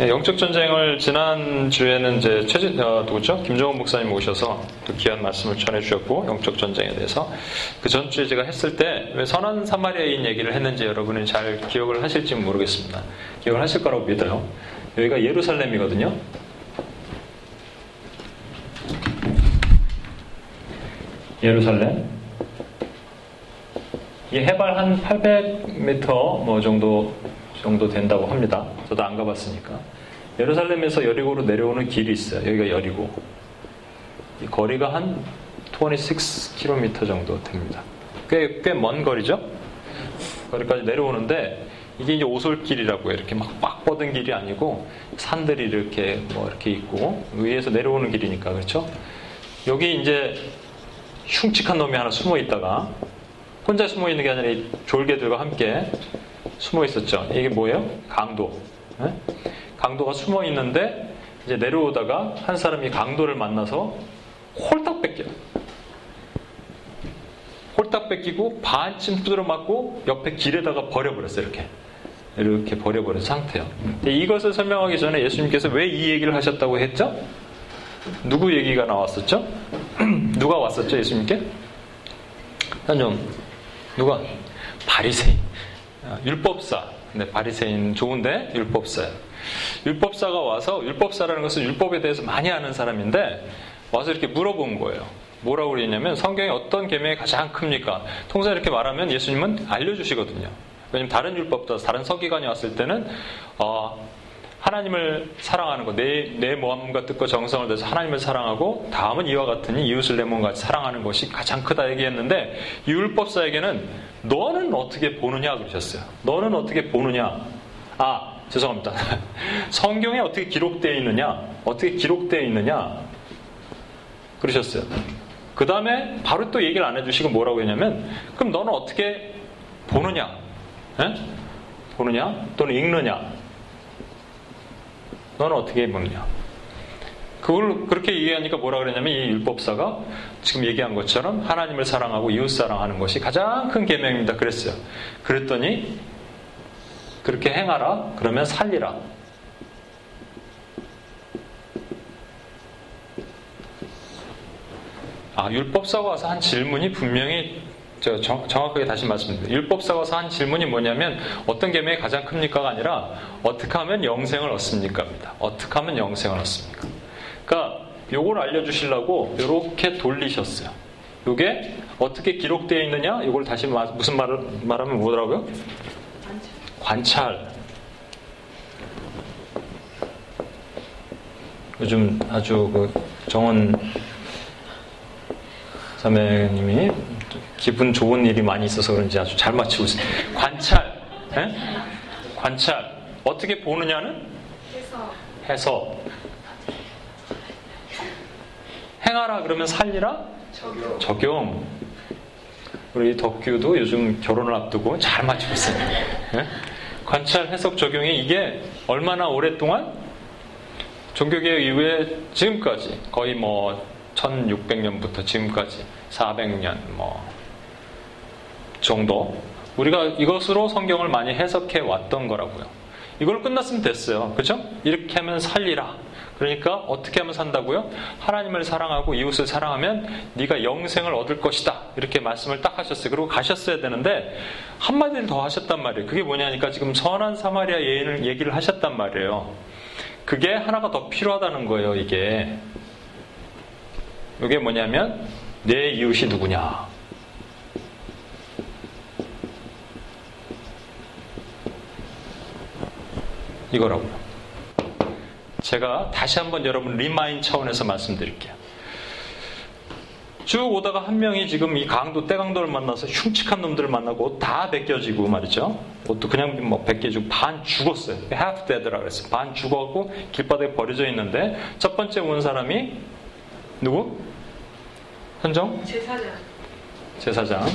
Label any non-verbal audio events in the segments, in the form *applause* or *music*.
네, 영적 전쟁을 지난 주에는 이제 최진 어, 누구죠? 김정은 목사님 오셔서 또 귀한 말씀을 전해 주셨고 영적 전쟁에 대해서 그 전주에 제가 했을 때 왜 선한 사마리아인 얘기를 했는지 여러분이 잘 기억을 하실지 모르겠습니다. 기억을 하실 거라고 믿어요. 여기가 예루살렘이거든요. 예루살렘. 이 해발 한 800m 뭐 정도 정도 된다고 합니다. 저도 안 가봤으니까. 예루살렘에서 여리고로 내려오는 길이 있어요. 여기가 여리고. 이 거리가 한 26km 정도 됩니다. 꽤, 꽤 먼 거리죠? 거기까지 내려오는데, 이게 이제 오솔길이라고 이렇게 막 빡 뻗은 길이 아니고, 산들이 이렇게 뭐 이렇게 있고, 위에서 내려오는 길이니까, 그렇죠? 여기 이제 흉측한 놈이 하나 숨어 있다가, 혼자 숨어 있는 게 아니라 졸개들과 함께 숨어 있었죠. 이게 뭐예요? 강도. 네? 강도가 숨어 있는데 이제 내려오다가 한 사람이 강도를 만나서 홀딱 뺏겨요. 홀딱 뺏기고 반쯤 두드려 맞고 옆에 길에다가 버려버렸어요. 이렇게. 이렇게 버려버린 상태예요. 이것을 설명하기 전에 예수님께서 왜 이 얘기를 하셨다고 했죠? 누구 얘기가 나왔었죠? *clears throat* 누가 왔었죠? 예수님께? 좀 누가? 바리새인. 아, 율법사. 네, 바리새인 좋은데 율법사예요. 율법사가 와서 율법사라는 것은 율법에 대해서 많이 아는 사람인데 와서 이렇게 물어본 거예요. 뭐라고 그랬냐면 성경에 어떤 계명이 가장 큽니까? 통상 이렇게 말하면 예수님은 알려주시거든요. 왜냐면 다른 율법도 다른 서기관이 왔을 때는 어, 하나님을 사랑하는 것, 내, 내 마음과 뜻과 정성을 다해서 하나님을 사랑하고 다음은 이와 같으니 이웃을 내 몸과 같이 사랑하는 것이 가장 크다 얘기했는데 이 율법사에게는 너는 어떻게 보느냐 그러셨어요. 너는 어떻게 보느냐. 아, 죄송합니다. *laughs* 성경에 어떻게 기록되어 있느냐? 어떻게 기록되어 있느냐? 그러셨어요. 그 다음에 바로 또 얘기를 안 해주시고 뭐라고 했냐면 그럼 너는 어떻게 보느냐? 에? 보느냐? 또는 읽느냐? 너는 어떻게 보느냐? 그걸 그렇게 얘기하니까 뭐라 그랬냐면 이 율법사가 지금 얘기한 것처럼 하나님을 사랑하고 이웃 사랑하는 것이 가장 큰 계명입니다. 그랬어요. 그랬더니 그렇게 행하라. 그러면 살리라. 아, 율법사가 와서 한 질문이 분명히 저 정, 확하게 다시 말씀드립니다. 율법사가 와서 한 질문이 뭐냐면 어떤 계명이 가장 큽니까가 아니라 어떻게 하면 영생을 얻습니까입니다. 어떻게 하면 영생을 얻습니까? 그러니까 요걸 알려주시려고 이렇게 돌리셨어요. 요게 어떻게 기록되어 있느냐? 이걸 다시 무슨 말을 말하면 뭐더라고요? 관찰. 요즘 아주 그 정원 사매님이 기분 좋은 일이 많이 있어서 그런지 아주 잘 맞추고 있어요. 관찰. 에? 관찰. 어떻게 보느냐는? 해석. 행하라 그러면 살리라? 적용. 적용. 우리 덕규도 요즘 결혼을 앞두고 잘 맞추고 있어요. 네? 관찰, 해석, 적용이 이게 얼마나 오랫동안 종교개혁 이후에 지금까지 거의 뭐 1600년부터 지금까지 400년 뭐 정도 우리가 이것으로 성경을 많이 해석해 왔던 거라고요. 이걸 끝났으면 됐어요. 그죠? 이렇게 하면 살리라. 그러니까 어떻게 하면 산다고요? 하나님을 사랑하고 이웃을 사랑하면 네가 영생을 얻을 것이다. 이렇게 말씀을 딱 하셨어요. 그리고 가셨어야 되는데 한마디를 더 하셨단 말이에요. 그게 뭐냐니까 지금 선한 사마리아 예인을 얘기를 하셨단 말이에요. 그게 하나가 더 필요하다는 거예요, 이게. 이게 뭐냐면 내 이웃이 누구냐. 이거라고요. 제가 다시 한번 여러분 remind 차원에서 말씀드릴게요. 쭉 오다가 한 명이 지금 이 강도 떼강도를 만나서 흉측한 놈들을 만나고 옷다 벗겨지고 말이죠. 옷도 그냥 뭐 벗겨지고 반 죽었어요. half dead라 그랬어요. 반 죽었고 길바닥에 버려져 있는데 첫 번째 온 사람이 누구? 현정? 제사장. 제사장.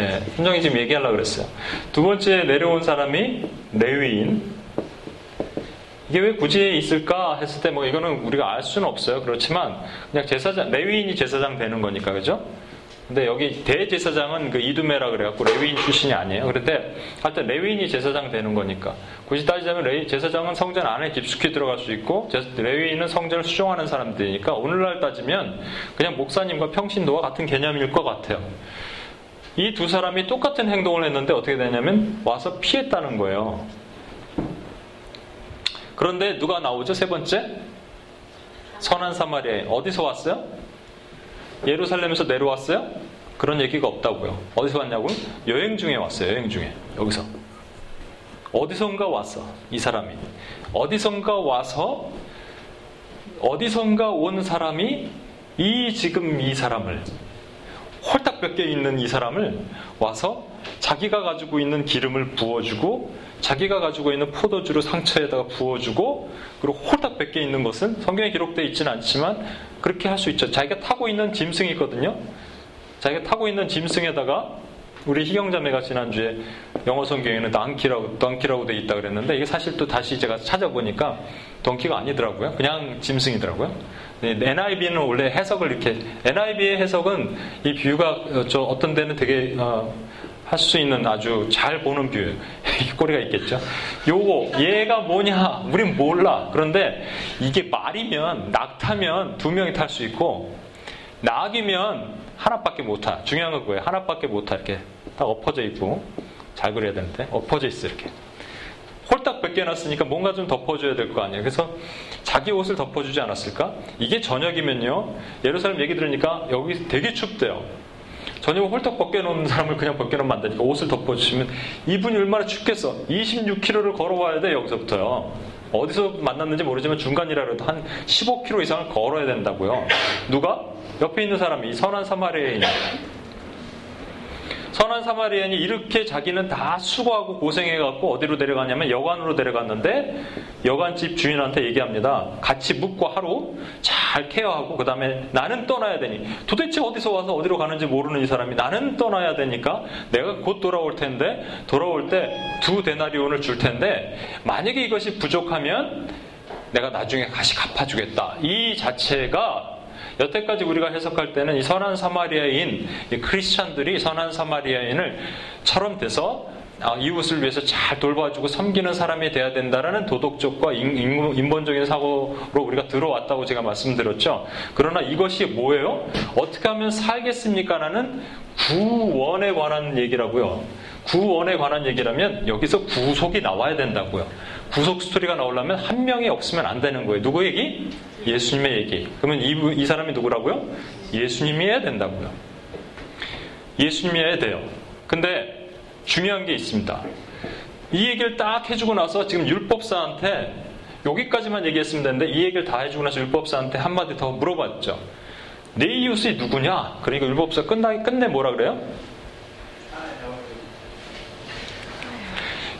예, 순정이 지금 얘기하려고 그랬어요. 두 번째 내려온 사람이 레위인. 이게 왜 굳이 있을까 했을 때 뭐 이거는 우리가 알 수는 없어요. 그렇지만 그냥 제사장, 레위인이 제사장 되는 거니까, 그죠? 근데 여기 대제사장은 그 이두메라 그래갖고 레위인 출신이 아니에요. 그런데 하여튼 레위인이 제사장 되는 거니까. 굳이 따지자면 레위, 제사장은 성전 안에 깊숙이 들어갈 수 있고 레위인은 성전을 수종하는 사람들이니까 오늘날 따지면 그냥 목사님과 평신도와 같은 개념일 것 같아요. 이 두 사람이 똑같은 행동을 했는데 어떻게 되냐면 와서 피했다는 거예요. 그런데 누가 나오죠? 세 번째? 선한 사마리아인. 어디서 왔어요? 예루살렘에서 내려왔어요? 그런 얘기가 없다고요. 어디서 왔냐고요? 여행 중에 왔어요. 여행 중에. 여기서. 어디선가 왔어. 이 사람이. 어디선가 와서 어디선가 온 사람이 이 지금 이 사람을 홀딱 벗겨 있는 이 사람을 와서 자기가 가지고 있는 기름을 부어주고 자기가 가지고 있는 포도주를 상처에다가 부어주고 그리고 홀딱 벗겨 있는 것은 성경에 기록되어 있지는 않지만 그렇게 할 수 있죠. 자기가 타고 있는 짐승이 있거든요. 자기가 타고 있는 짐승에다가 우리 희경자매가 지난주에 영어 성경에는 donkey라고, donkey라고 돼 있다 그랬는데 이게 사실 또 다시 제가 찾아보니까 donkey가 아니더라고요. 그냥 짐승이더라고요. NIV는 원래 해석을 이렇게 NIV의 해석은 이 비유가 저 어떤 데는 되게 어, 할 수 있는 아주 잘 보는 뷰. *laughs* 꼬리가 있겠죠. 요거, 얘가 뭐냐? 우린 몰라. 그런데 이게 말이면, 낙타면 두 명이 탈 수 있고, 낙이면 하나밖에 못 타. 중요한 건 뭐예요? 하나밖에 못 타. 이렇게 딱 엎어져 있고, 잘 그려야 되는데, 엎어져 있어, 이렇게. 홀딱 벗겨놨으니까 뭔가 좀 덮어줘야 될 거 아니에요. 그래서 자기 옷을 덮어주지 않았을까? 이게 저녁이면요. 예루살렘 얘기 들으니까 여기 되게 춥대요. 저녁 홀떡 벗겨놓은 사람을 그냥 벗겨놓으면 안 되니까 옷을 덮어주시면 이분이 얼마나 춥겠어. 26km를 걸어와야 돼, 여기서부터요. 어디서 만났는지 모르지만 중간이라 도 한 15km 이상을 걸어야 된다고요. 누가? 옆에 있는 사람이 선한 사마리아인. 선한 사마리아인이 이렇게 자기는 다 수고하고 고생해갖고 어디로 내려가냐면 여관으로 내려갔는데 여관집 주인한테 얘기합니다. 같이 묵고 하루 잘 케어하고 그 다음에 나는 떠나야 되니 도대체 어디서 와서 어디로 가는지 모르는 이 사람이 나는 떠나야 되니까 내가 곧 돌아올 텐데 돌아올 때 두 데나리온을 줄 텐데 만약에 이것이 부족하면 내가 나중에 다시 갚아주겠다. 이 자체가 여태까지 우리가 해석할 때는 이 선한 사마리아인 이 크리스찬들이 선한 사마리아인을 처럼 돼서 아, 이웃을 위해서 잘 돌봐주고 섬기는 사람이 돼야 된다라는 도덕적과 인본적인 사고로 우리가 들어왔다고 제가 말씀드렸죠. 그러나 이것이 뭐예요? 어떻게 하면 살겠습니까? 라는 구원에 관한 얘기라고요. 구원에 관한 얘기라면 여기서 구속이 나와야 된다고요. 구속 스토리가 나오려면 한 명이 없으면 안 되는 거예요. 누구 얘기? 예수님의 얘기. 그러면 이, 이 사람이 누구라고요? 예수님이 해야 된다고요. 예수님이 해야 돼요. 근데 중요한 게 있습니다. 이 얘기를 딱 해주고 나서 지금 율법사한테 여기까지만 얘기했으면 되는데 이 얘기를 다 해주고 나서 율법사한테 한마디 더 물어봤죠. 내 이웃이 누구냐? 그러니까 율법사 끝나기 끝내 뭐라 그래요?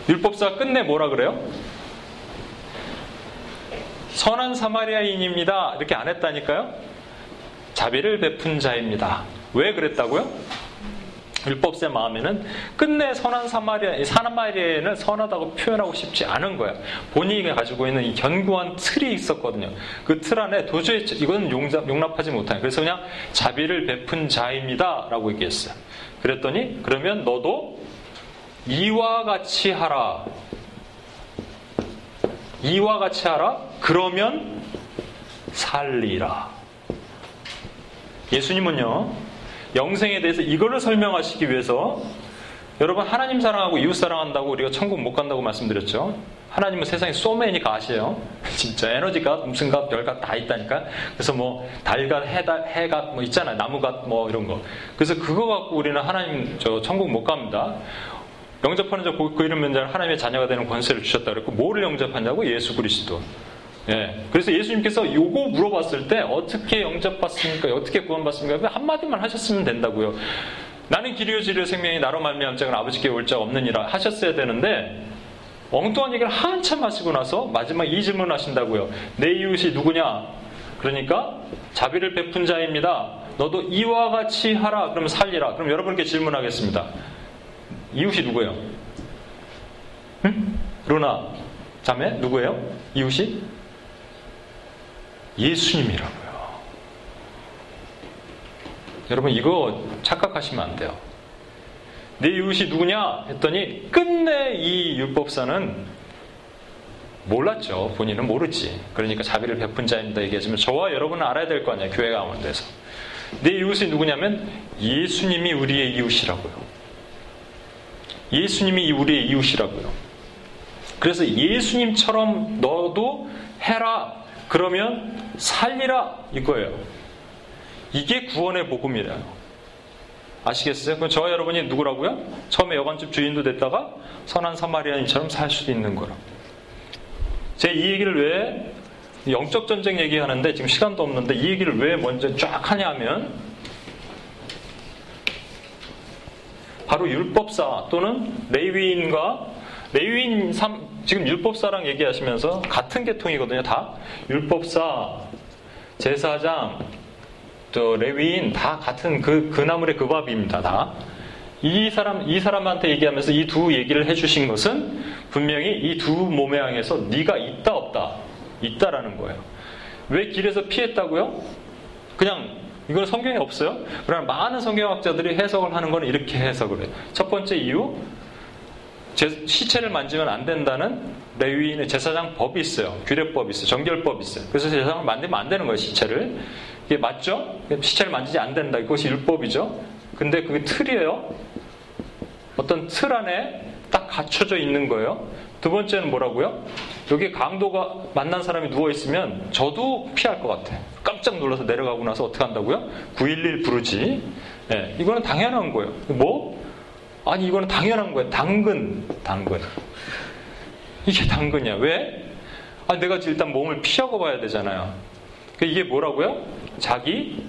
율법사 끝내 뭐라 그래요? 선한 사마리아인입니다. 이렇게 안 했다니까요? 자비를 베푼 자입니다. 왜 그랬다고요? 율법세 마음에는 끝내 선한 사마리아, 사마리아인을 선하다고 표현하고 싶지 않은 거야. 본인이 가지고 있는 이 견고한 틀이 있었거든요. 그 틀 안에 도저히 이건 용납, 용납하지 못하요 그래서 그냥 자비를 베푼 자입니다. 라고 얘기했어요. 그랬더니 그러면 너도 이와 같이 하라. 이와 같이 하라. 그러면 살리라. 예수님은요, 영생에 대해서 이거를 설명하시기 위해서 여러분 하나님 사랑하고 이웃 사랑한다고 우리가 천국 못 간다고 말씀드렸죠. 하나님은 세상에 소매니 가시요. *laughs* 진짜 에너지가 무슨 값, 별값 다 있다니까. 그래서 뭐 달gat, 해다, 해gat 뭐 있잖아요. 나무gat 뭐 이런 거. 그래서 그거 갖고 우리는 하나님 저 천국 못 갑니다. 영접하는 자, 그 이름 면자는 하나님의 자녀가 되는 권세를 주셨다 그랬고 뭐를 영접하냐고 예수 그리스도. 예. 그래서 예수님께서 요거 물어봤을 때 어떻게 영접받습니까? 어떻게 구원받습니까? 한마디만 하셨으면 된다고요. 나는 길이요 지리요 생명이 나로 말미암 자는 아버지께 올 자 없느니라 하셨어야 되는데 엉뚱한 얘기를 한참 하시고 나서 마지막 이 질문 하신다고요. 내 이웃이 누구냐? 그러니까 자비를 베푼 자입니다. 너도 이와 같이 하라. 그러면 살리라. 그럼 여러분께 질문하겠습니다. 이웃이 누구예요? 응? 루나 자매 누구예요? 이웃이? 예수님이라고요. 여러분 이거 착각하시면 안 돼요. 내 이웃이 누구냐 했더니 끝내 이 율법사는 몰랐죠. 본인은 모르지. 그러니까 자비를 베푼 자입니다. 얘기하지만 저와 여러분은 알아야 될 거 아니에요. 교회 가운데서. 내 이웃이 누구냐면 예수님이 우리의 이웃이라고요. 예수님이 우리의 이웃이라고요. 그래서 예수님처럼 너도 해라. 그러면 살리라. 이거예요. 이게 구원의 복음이래요. 아시겠어요? 그럼 저와 여러분이 누구라고요? 처음에 여관집 주인도 됐다가 선한 사마리아인처럼 살 수도 있는 거라. 제이 얘기를 왜 영적 전쟁 얘기하는데 지금 시간도 없는데 이 얘기를 왜 먼저 쫙 하냐면 바로 율법사 또는 레위인과 레위인 3, 지금 율법사랑 얘기하시면서 같은 계통이거든요. 다 율법사, 제사장, 또 레위인 다 같은 그, 그 나물의 그 밥입니다. 다. 이 사람, 이 사람한테 얘기하면서 이 두 얘기를 해주신 것은 분명히 이 두 몸의 항에서 네가 있다 없다 있다라는 거예요. 왜 길에서 피했다고요? 그냥 이건 성경에 없어요. 그러나 많은 성경학자들이 해석을 하는 건 이렇게 해석을 해요. 첫 번째 이유, 시체를 만지면 안 된다는 레위인의 제사장 법이 있어요. 규례법이 있어요. 정결법이 있어요. 그래서 제사장을 만들면 안 되는 거예요, 시체를. 이게 맞죠? 시체를 만지지 안 된다. 이것이 율법이죠. 근데 그게 틀이에요. 어떤 틀 안에 딱 갖춰져 있는 거예요. 두 번째는 뭐라고요? 여기 강도가 만난 사람이 누워있으면 저도 피할 것 같아. 깜짝 놀라서 내려가고 나서 어떻게 한다고요? 911 부르지. 네, 이거는 당연한 거예요. 뭐? 아니, 이거는 당연한 거예요. 당근, 당근. 이게 당근이야. 왜? 아, 내가 일단 몸을 피하고 봐야 되잖아요. 그 이게 뭐라고요? 자기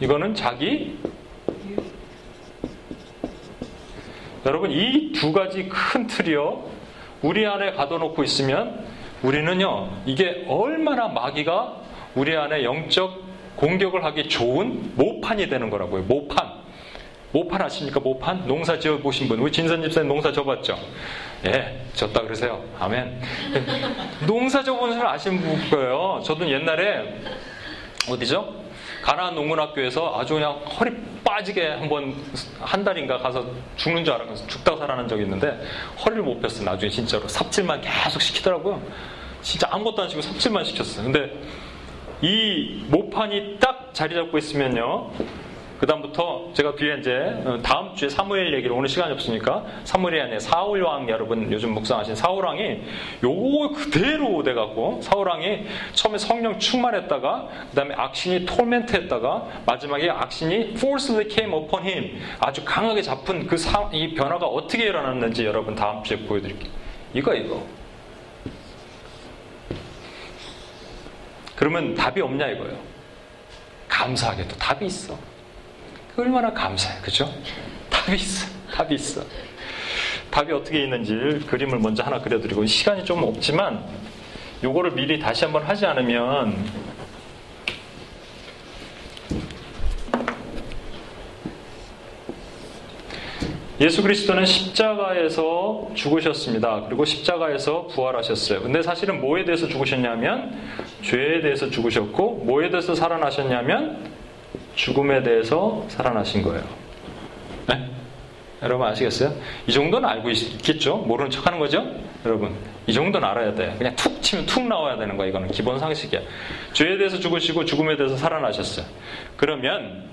이거는 자기 여러분 이 두 가지 큰 틀이요 우리 안에 가둬놓고 있으면 우리는요 이게 얼마나 마귀가 우리 안에 영적 공격을 하기 좋은 모판이 되는 거라고요. 모판. 모판 아십니까? 모판? 농사 지어 보신 분. 우리 진선 집사님 농사 져봤죠? 예 졌다 그러세요. 아멘. *laughs* 농사 져본 사람 아시는 거예요. 저도 옛날에 어디죠 가나안 농문학교에서 아주 그냥 허리 빠지게 한번 한 달인가 가서 죽는 줄 알아서 죽다 살아난 적이 있는데 허리를 못 폈어 나중에 진짜로 삽질만 계속 시키더라고요. 진짜 아무것도 안 시키고 삽질만 시켰어요. 근데 이 모판이 딱 자리 잡고 있으면요. 그 다음부터 제가 뒤에 이제 어, 다음 주에 사무엘 얘기를 오늘 시간이 없으니까 사무엘이 아니라 사울왕 여러분 요즘 묵상하신 사울왕이 요거 그대로 돼갖고 사울왕이 처음에 성령 충만했다가 그 다음에 악신이 톨멘트했다가 마지막에 악신이 forcefully came upon him 아주 강하게 잡은 그 이 변화가 어떻게 일어났는지 여러분 다음 주에 보여드릴게요. 이거 이거. 그러면 답이 없냐 이거예요. 감사하게도 답이 있어. 얼마나 감사해. 그죠? 답이 있어. 답이 있어. 답이 어떻게 있는지 그림을 먼저 하나 그려드리고 시간이 좀 없지만 요거를 미리 다시 한번 하지 않으면 예수 그리스도는 십자가에서 죽으셨습니다. 그리고 십자가에서 부활하셨어요. 근데 사실은 뭐에 대해서 죽으셨냐면 죄에 대해서 죽으셨고 뭐에 대해서 살아나셨냐면 죽음에 대해서 살아나신 거예요. 네? 여러분 아시겠어요? 이 정도는 알고 있겠죠? 모르는 척 하는 거죠? 여러분, 이 정도는 알아야 돼. 그냥 툭 치면 툭 나와야 되는 거야. 이거는 기본 상식이야. 죄에 대해서 죽으시고 죽음에 대해서 살아나셨어요. 그러면,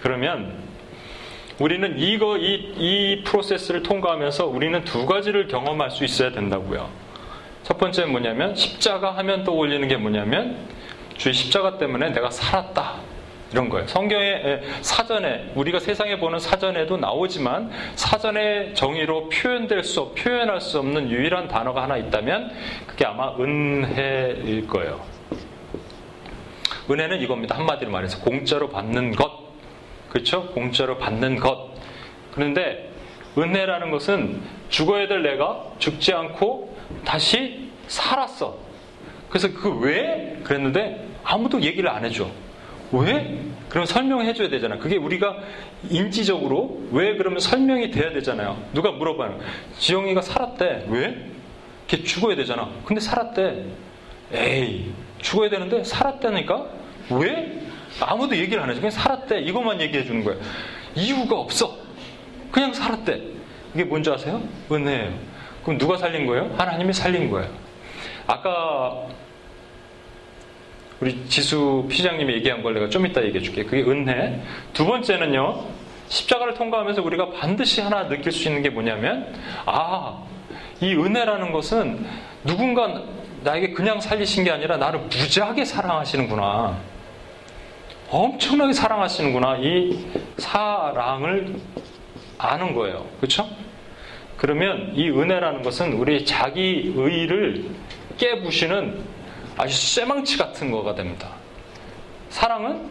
그러면, 우리는 이거, 이, 이 프로세스를 통과하면서 우리는 두 가지를 경험할 수 있어야 된다고요. 첫 번째는 뭐냐면, 십자가 하면 떠올리는 게 뭐냐면, 주의 십자가 때문에 내가 살았다. 이런 거예요. 성경의 사전에 우리가 세상에 보는 사전에도 나오지만 사전의 정의로 표현될 수 표현할 수 없는 유일한 단어가 하나 있다면 그게 아마 은혜일 거예요. 은혜는 이겁니다. 한마디로 말해서 공짜로 받는 것. 그렇죠? 공짜로 받는 것. 그런데 은혜라는 것은 죽어야 될 내가 죽지 않고 다시 살았어. 그래서 그 왜? 그랬는데 아무도 얘기를 안 해줘. 왜? 그럼 설명해 줘야 되잖아. 그게 우리가 인지적으로 왜 그러면 설명이 돼야 되잖아요. 누가 물어봐요. 지영이가 살았대. 왜? 걔 죽어야 되잖아. 근데 살았대. 에이, 죽어야 되는데 살았다니까? 왜? 아무도 얘기를 안 해줘. 그냥 살았대. 이것만 얘기해 주는 거야. 이유가 없어. 그냥 살았대. 이게 뭔지 아세요? 은혜예요. 그럼 누가 살린 거예요? 하나님이 살린 거예요. 아까 우리 지수 피장님이 얘기한 걸 내가 좀 이따 얘기해 줄게. 그게 은혜. 두 번째는요. 십자가를 통과하면서 우리가 반드시 하나 느낄 수 있는 게 뭐냐면 아, 이 은혜라는 것은 누군가 나에게 그냥 살리신 게 아니라 나를 무지하게 사랑하시는구나. 엄청나게 사랑하시는구나. 이 사랑을 아는 거예요. 그렇죠? 그러면 이 은혜라는 것은 우리 자기 의를 깨부시는 아주 쇠망치 같은 거가 됩니다. 사랑은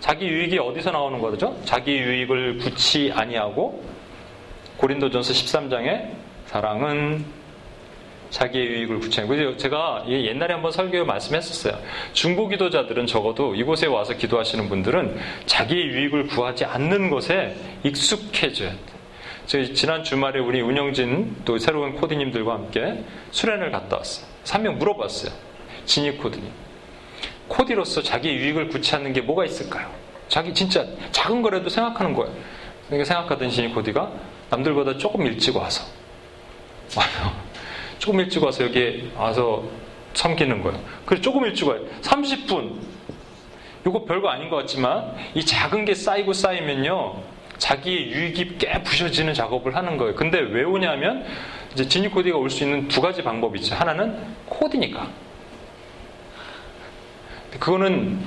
자기 유익이 어디서 나오는 거죠? 자기 유익을 굳이 아니하고 고린도전서 13장에 사랑은 자기의 유익을 구체하고 제가 옛날에 한번 설교에 말씀했었어요. 중고 기도자들은 적어도 이곳에 와서 기도하시는 분들은 자기의 유익을 구하지 않는 것에 익숙해져야 돼. 저희 지난 주말에 우리 운영진 또 새로운 코디님들과 함께 수련을 갔다 왔어요. 3명 물어봤어요. 진이 코디님. 코디로서 자기 유익을 구체하는 게 뭐가 있을까요? 자기 진짜 작은 거라도 생각하는 거예요. 그러니까 생각하던 진이 코디가 남들보다 조금 일찍 와서. *laughs* 조금 일찍 와서 여기 와서 섬기는 거예요. 그래서 조금 일찍 와요. 30분. 이거 별거 아닌 것 같지만 이 작은 게 쌓이고 쌓이면요. 자기의 유익이 깨 부셔지는 작업을 하는 거예요. 근데 왜 오냐면 이제 지니 코디가 올 수 있는 두 가지 방법이 있죠. 하나는 코디니까. 그거는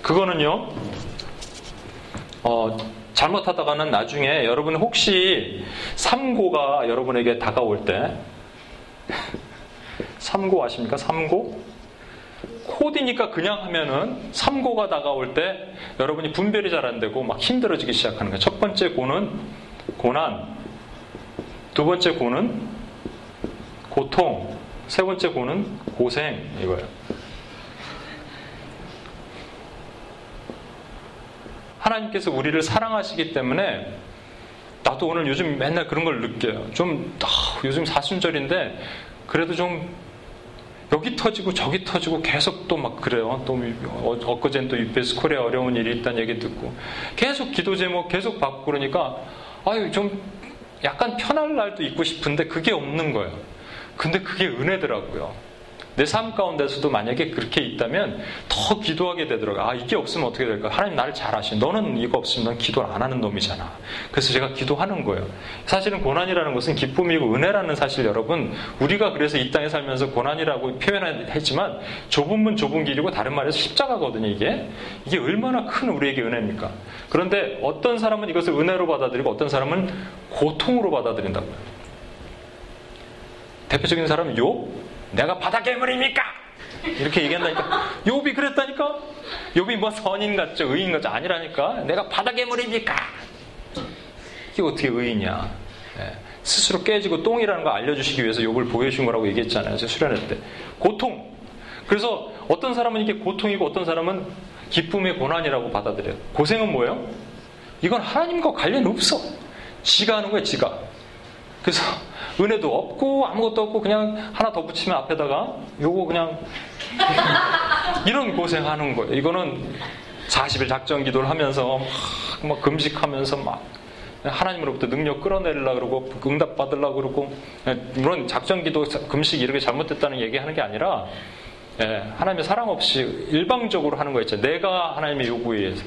그거는요. 어, 잘못하다가는 나중에 여러분 혹시 삼고가 여러분에게 다가올 때 삼고 아십니까? 삼고? 코디니까 그냥 하면은 3고가 다가올 때 여러분이 분별이 잘 안 되고 막 힘들어지기 시작하는 거예요. 첫 번째 고는 고난, 두 번째 고는 고통, 세 번째 고는 고생 이거예요. 하나님께서 우리를 사랑하시기 때문에 나도 오늘 요즘 맨날 그런 걸 느껴요. 좀 아, 요즘 사순절인데 그래도 좀 여기 터지고 저기 터지고 계속 또 막 그래요. 또 어, 엊그젠 또 UPS 코리아 어려운 일이 있다는 얘기 듣고 계속 기도 제목 계속 받고 그러니까 아유 좀 약간 편할 날도 있고 싶은데 그게 없는 거예요. 근데 그게 은혜더라고요. 내 삶 가운데서도 만약에 그렇게 있다면 더 기도하게 되더라고요. 아, 이게 없으면 어떻게 될까? 하나님 나를 잘 아시. 너는 이거 없으면 넌 기도를 안 하는 놈이잖아. 그래서 제가 기도하는 거예요. 사실은 고난이라는 것은 기쁨이고 은혜라는 사실 여러분, 우리가 그래서 이 땅에 살면서 고난이라고 표현했지만 좁은 문 좁은 길이고 다른 말에서 십자가거든요, 이게. 이게 얼마나 큰 우리에게 은혜입니까? 그런데 어떤 사람은 이것을 은혜로 받아들이고 어떤 사람은 고통으로 받아들인다고요. 대표적인 사람은 욥, 내가 바다 괴물입니까? 이렇게 얘기한다니까. 욥이 그랬다니까? 욥이 뭐 선인 같죠? 의인 같죠? 아니라니까. 내가 바다 괴물입니까? 이게 어떻게 의인이야? 네. 스스로 깨지고 똥이라는 거 알려주시기 위해서 욥을 보여준 거라고 얘기했잖아요. 제가 수련회 때. 고통. 그래서 어떤 사람은 이게 고통이고 어떤 사람은 기쁨의 고난이라고 받아들여요. 고생은 뭐예요? 이건 하나님과 관련 없어. 지가 하는 거야, 지가. 그래서 은혜도 없고 아무것도 없고 그냥 하나 더 붙이면 앞에다가 요거 그냥 *laughs* 이런 고생하는 거예요. 이거는 40일 작전 기도를 하면서 막, 막 금식하면서 막 하나님으로부터 능력 끌어내려고 그러고 응답 받으려고 그러고 물론 작전 기도 금식 이렇게 잘못됐다는 얘기하는 게 아니라 예, 하나님의 사랑 없이 일방적으로 하는 거 있죠. 내가 하나님의 요구에 의해서.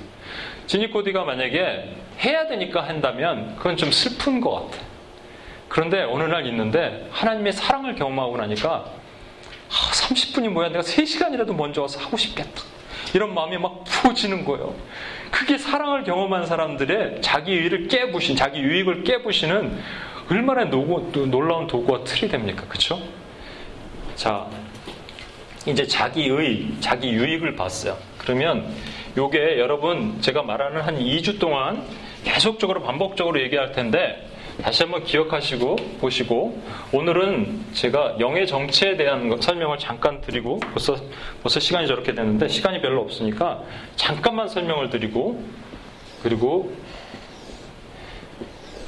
지니코디가 만약에 해야 되니까 한다면 그건 좀 슬픈 것 같아. 그런데 어느 날 있는데 하나님의 사랑을 경험하고 나니까 아, 30분이 뭐야 내가 3시간이라도 먼저 와서 하고 싶겠다. 이런 마음이 막 부어지는 거예요. 그게 사랑을 경험한 사람들의 자기 의를 깨부신, 자기 유익을 깨부시는 얼마나 노고, 놀라운 도구와 틀이 됩니까? 그쵸? 자, 이제 자기의, 자기 유익을 봤어요. 그러면 요게 여러분 제가 말하는 한 2주 동안 계속적으로 반복적으로 얘기할 텐데 다시 한번 기억하시고 보시고 오늘은 제가 영의 정체에 대한 설명을 잠깐 드리고 벌써 벌써 시간이 저렇게 됐는데 시간이 별로 없으니까 잠깐만 설명을 드리고 그리고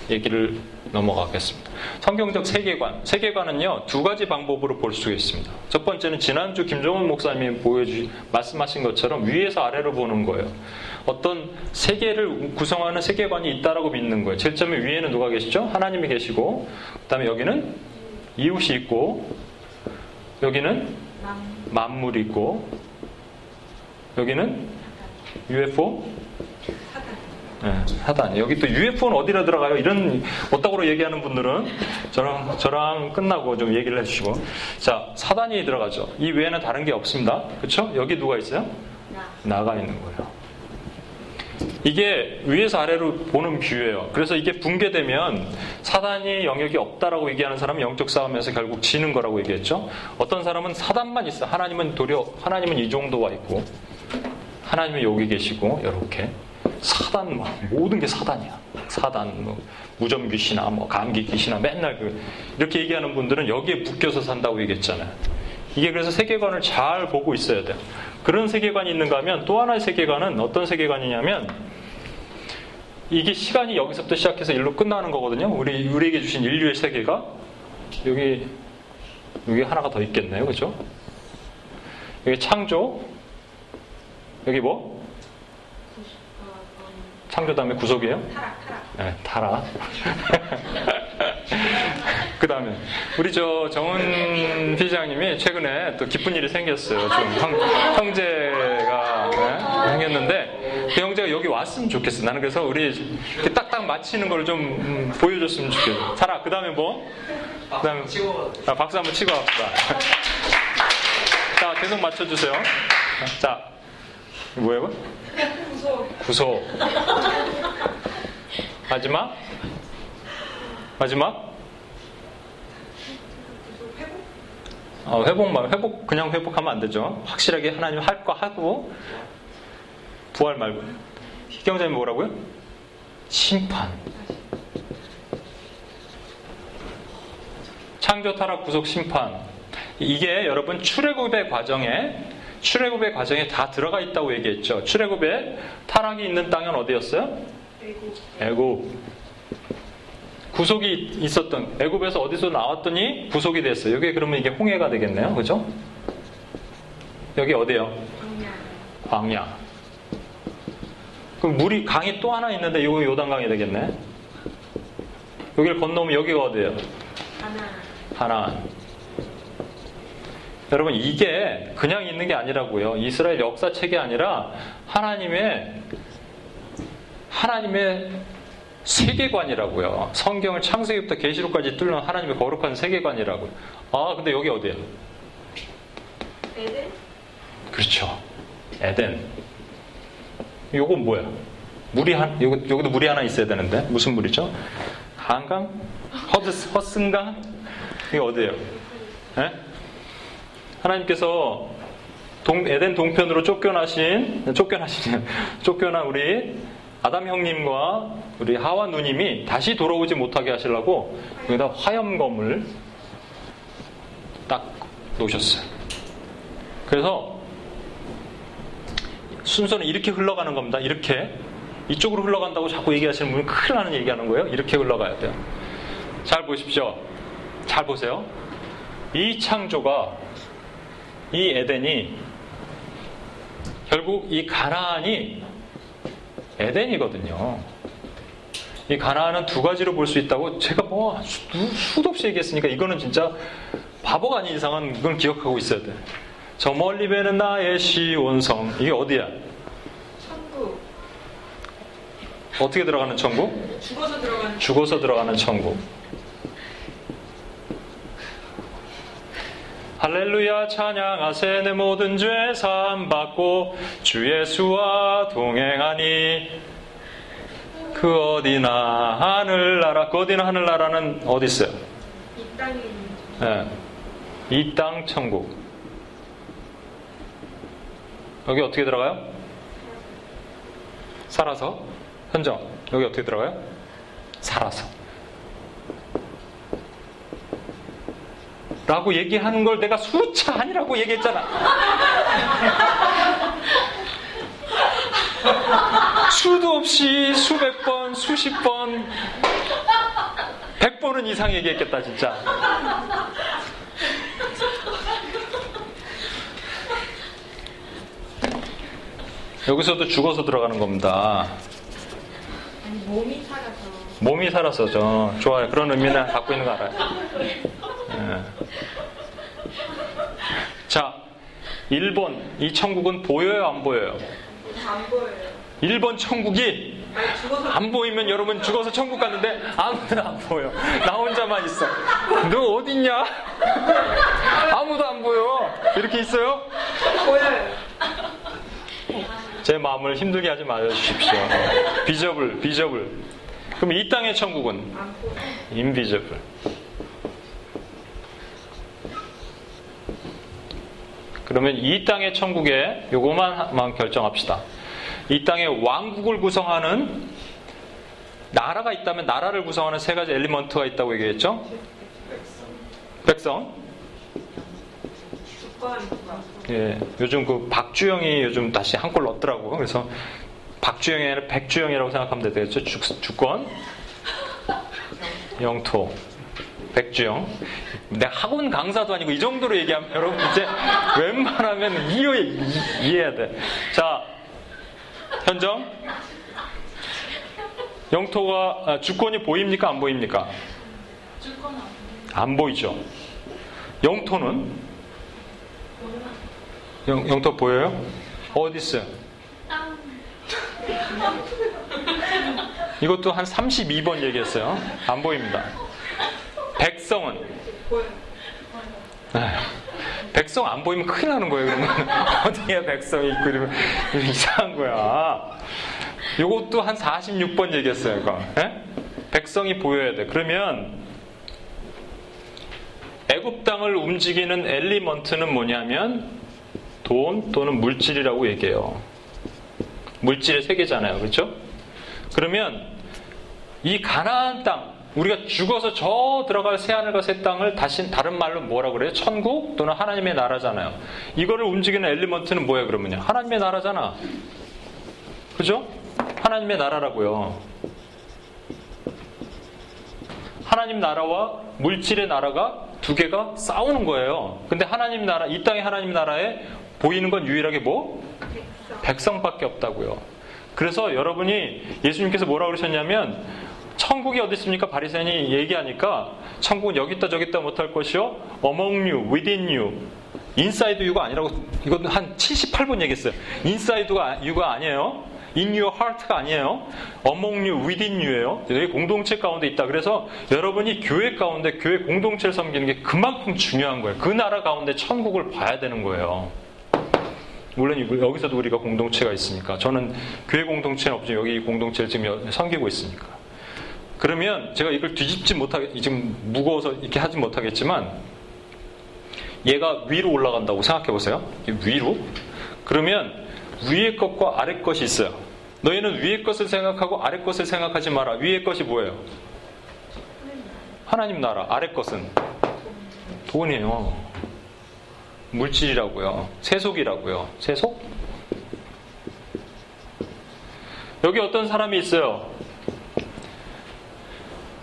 얘기를 넘어가겠습니다. 성경적 세계관. 세계관은요, 두 가지 방법으로 볼 수 있습니다. 첫 번째는 지난주 김종훈 목사님이 보여주, 말씀하신 것처럼 위에서 아래로 보는 거예요. 어떤 세계를 구성하는 세계관이 있다라고 믿는 거예요. 제일 처음에 위에는 누가 계시죠? 하나님이 계시고, 그 다음에 여기는 이웃이 있고, 여기는 만물이 있고, 여기는 UFO, 네, 하단. 여기 또 UFO는 어디로 들어가요? 이런 어따구로 얘기하는 분들은 저랑 저랑 끝나고 좀 얘기를 해주시고. 자, 사단이 들어가죠. 이 외에는 다른 게 없습니다. 그렇죠? 여기 누가 있어요? 나. 가 있는 거예요. 이게 위에서 아래로 보는 뷰예요. 그래서 이게 붕괴되면 사단이 영역이 없다라고 얘기하는 사람은 영적 싸움에서 결국 지는 거라고 얘기했죠. 어떤 사람은 사단만 있어. 하나님은 도려 하나님은 이 정도 와 있고 하나님은 여기 계시고 이렇게. 사단 뭐 모든 게 사단이야. 사단 뭐 무좀 귀신아 뭐 감기 귀신아 맨날 그 이렇게 얘기하는 분들은 여기에 묶여서 산다고 얘기했잖아요. 이게 그래서 세계관을 잘 보고 있어야 돼요. 그런 세계관이 있는가 하면 또 하나의 세계관은 어떤 세계관이냐면 이게 시간이 여기서부터 시작해서 일로 끝나는 거거든요. 우리 우리에게 주신 인류의 세계가 여기 여기 하나가 더 있겠네요. 그죠? 여기 창조 여기 뭐? 창조 다음에 구속이에요? 타락, 타락. 네. *laughs* 그 다음에, 우리 저 정은 피장님이 최근에 또 기쁜 일이 생겼어요. 좀 형, 형제가 네, 생겼는데, 그 형제가 여기 왔으면 좋겠어. 나는 그래서 우리 딱딱 맞히는 걸좀 음, 보여줬으면 좋겠어. 타락. 그 다음에 뭐? 그 다음에, 아, 박수 한번 치고 갑시다. *laughs* 자, 계속 맞춰주세요. 자, 뭐예요? 구소. 마지막? 마지막? 어, 회복만, 회복, 그냥 회복하면 안 되죠. 확실하게 하나님 할 거 하고, 부활 말고. 희경자님 뭐라고요? 심판. 창조, 타락, 구속, 심판. 이게 여러분 출애굽의 과정에 출애굽의 과정에 다 들어가 있다고 얘기했죠. 출애굽에 타락이 있는 땅은 어디였어요? 애굽. 구속이 있었던 애굽에서 어디서 나왔더니 구속이 됐어요. 여기 그러면 이게 홍해가 되겠네요. 그죠? 여기 어디요? 광야. 광야. 그럼 물이 강이 또 하나 있는데 여기 요단강이 되겠네. 여기를 건너면 여기가 어디예요? 하나. 하나. 여러분 이게 그냥 있는 게 아니라고요. 이스라엘 역사책이 아니라 하나님의 하나님의 세계관이라고요. 성경을 창세기부터 계시록까지 뚫는 하나님의 거룩한 세계관이라고요. 아 근데 여기 어디야? 에덴? 그렇죠. 에덴. 요건 뭐야? 물이 한 요거, 여기도 물이 하나 있어야 되는데 무슨 물이죠? 한강? 허드, 허슨강? 이게 어디예요? 에? 하나님께서 동, 에덴 동편으로 쫓겨나신, 쫓겨나신, *laughs* 쫓겨난 우리 아담 형님과 우리 하와 누님이 다시 돌아오지 못하게 하시려고 여기다 화염검을 딱 놓으셨어요. 그래서 순서는 이렇게 흘러가는 겁니다. 이렇게. 이쪽으로 흘러간다고 자꾸 얘기하시는 분은 큰일 나는 얘기하는 거예요. 이렇게 흘러가야 돼요. 잘 보십시오. 잘 보세요. 이 창조가 이 에덴이 결국 이 가나안이 에덴이거든요. 이 가나안은 두 가지로 볼 수 있다고 제가 뭐 수, 도 없이 얘기했으니까 이거는 진짜 바보가 아닌 이상은 이건 기억하고 있어야 돼. 저 멀리 배는 나의 시온성 이게 어디야? 천국. 어떻게 들어가는 천국? 죽어서 들어가는 죽어서 들어가는 천국. 할렐루야 찬양하세 내 모든 죄 사함 받고 주 예수와 동행하니 그 어디나 하늘나라 그 어디나 하늘나라는 어디 있어요? 이 땅에 네. 이땅 천국 여기 어떻게 들어가요? 살아서 현정 여기 어떻게 들어가요? 살아서 라고 얘기하는 걸 내가 수차 아니라고 얘기했잖아. *laughs* 수도 없이 수백 번, 수십 번, 백 번은 이상 얘기했겠다, 진짜. 여기서도 죽어서 들어가는 겁니다. 아니 몸이 살아서 몸이 살아서죠. 좋아요. 그런 의미는 갖고 있는 거 알아요. 예. 자, 1번. 이 천국은 보여요, 안 보여요? 다안 보여요. 1번 천국이 안 보이면 여러분 죽어서 천국 갔는데 아무도 안 보여. 나 혼자만 있어. 너 어딨냐? 아무도 안 보여. 이렇게 있어요? 보여요. 제 마음을 힘들게 하지 말아주십시오. 비저블, 비저블. 그럼 이 땅의 천국은. 인비저블. 그러면 이 땅의 천국에 요거만 결정합시다. 이 땅에 왕국을 구성하는 나라가 있다면 나라를 구성하는 세 가지 엘리먼트가 있다고 얘기했죠? 백성. 예, 요즘 그 박주영이 요즘 다시 한 골 넣었더라고. 그래서 박주영이 아니라 백주영이라고 생각하면 되겠죠. 주, 주권, 영토, 백주영. 내가 학원 강사도 아니고 이 정도로 얘기하면 여러분 이제 웬만하면 이해, 이해해야 돼. 자, 현정. 영토가, 아, 주권이 보입니까? 안 보입니까? 안 보이죠. 영토는 영, 영토 보여요? 어디 있어요? 이것도 한 32번 얘기했어요. 안 보입니다. 백성은. 에휴, 백성 안 보이면 큰일 나는 거예요. 그러면 *laughs* 어디에 백성이 있고 이러면 이상한 거야. 이것도 한 46번 얘기했어요. 예? 백성이 보여야 돼. 그러면 애굽 땅을 움직이는 엘리먼트는 뭐냐면 돈 또는 물질이라고 얘기해요. 물질의 세계잖아요. 그렇죠? 그러면 이 가나안 땅 우리가 죽어서 저 들어갈 새하늘과 새 땅을 다시 다른 말로 뭐라 그래요? 천국 또는 하나님의 나라잖아요. 이거를 움직이는 엘리먼트는 뭐예요? 그러면요. 하나님의 나라잖아. 그죠? 하나님의 나라라고요. 하나님 나라와 물질의 나라가 두 개가 싸우는 거예요. 근데 하나님 나라, 이 땅의 하나님 나라에 보이는 건 유일하게 뭐? 백성. 백성밖에 없다고요. 그래서 여러분이 예수님께서 뭐라고 그러셨냐면 천국이 어디 있습니까? 바리새인이 얘기하니까 천국은 여기 있다 저기 있다 못할 것이요. among you, within you. inside you가 아니라고 이건 한 78번 얘기했어요. 인사이드가 유가 아니에요. in your heart가 아니에요. among you, within you예요. 여기 공동체 가운데 있다. 그래서 여러분이 교회 가운데 교회 공동체를 섬기는 게 그만큼 중요한 거예요. 그 나라 가운데 천국을 봐야 되는 거예요. 물론 여기서도 우리가 공동체가 있으니까 저는 교회 공동체는 없지만 여기 공동체를 지금 섬기고 있으니까 그러면 제가 이걸 뒤집지 못하게 지금 무거워서 이렇게 하지 못하겠지만 얘가 위로 올라간다고 생각해 보세요 위로 그러면 위의 것과 아래 것이 있어요 너희는 위의 것을 생각하고 아래 것을 생각하지 마라 위의 것이 뭐예요 하나님 나라 아래 것은 돈이에요 물질이라고요. 세속이라고요. 세속? 여기 어떤 사람이 있어요.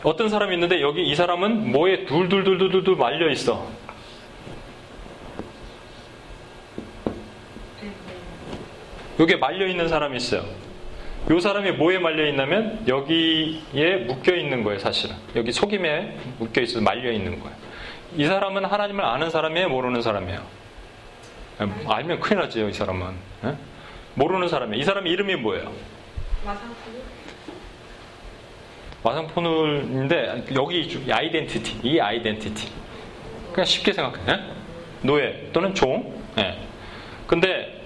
어떤 사람이 있는데 여기 이 사람은 뭐에 둘둘둘둘둘 말려 있어. 여기에 말려 있는 사람이 있어요. 이 사람이 뭐에 말려 있냐면 여기에 묶여 있는 거예요, 사실은. 여기 속임에 묶여 있어 말려 있는 거예요. 이 사람은 하나님을 아는 사람이에요, 모르는 사람이에요? 알면 큰일 나지, 이 사람은. 예? 모르는 사람이에요. 이 사람 이름이 뭐예요? 마상쿠. 마상포눌인데 여기 이 아이덴티티, 이 아이덴티티. 그냥 쉽게 생각해. 예? 노예 또는 종. 예. 근데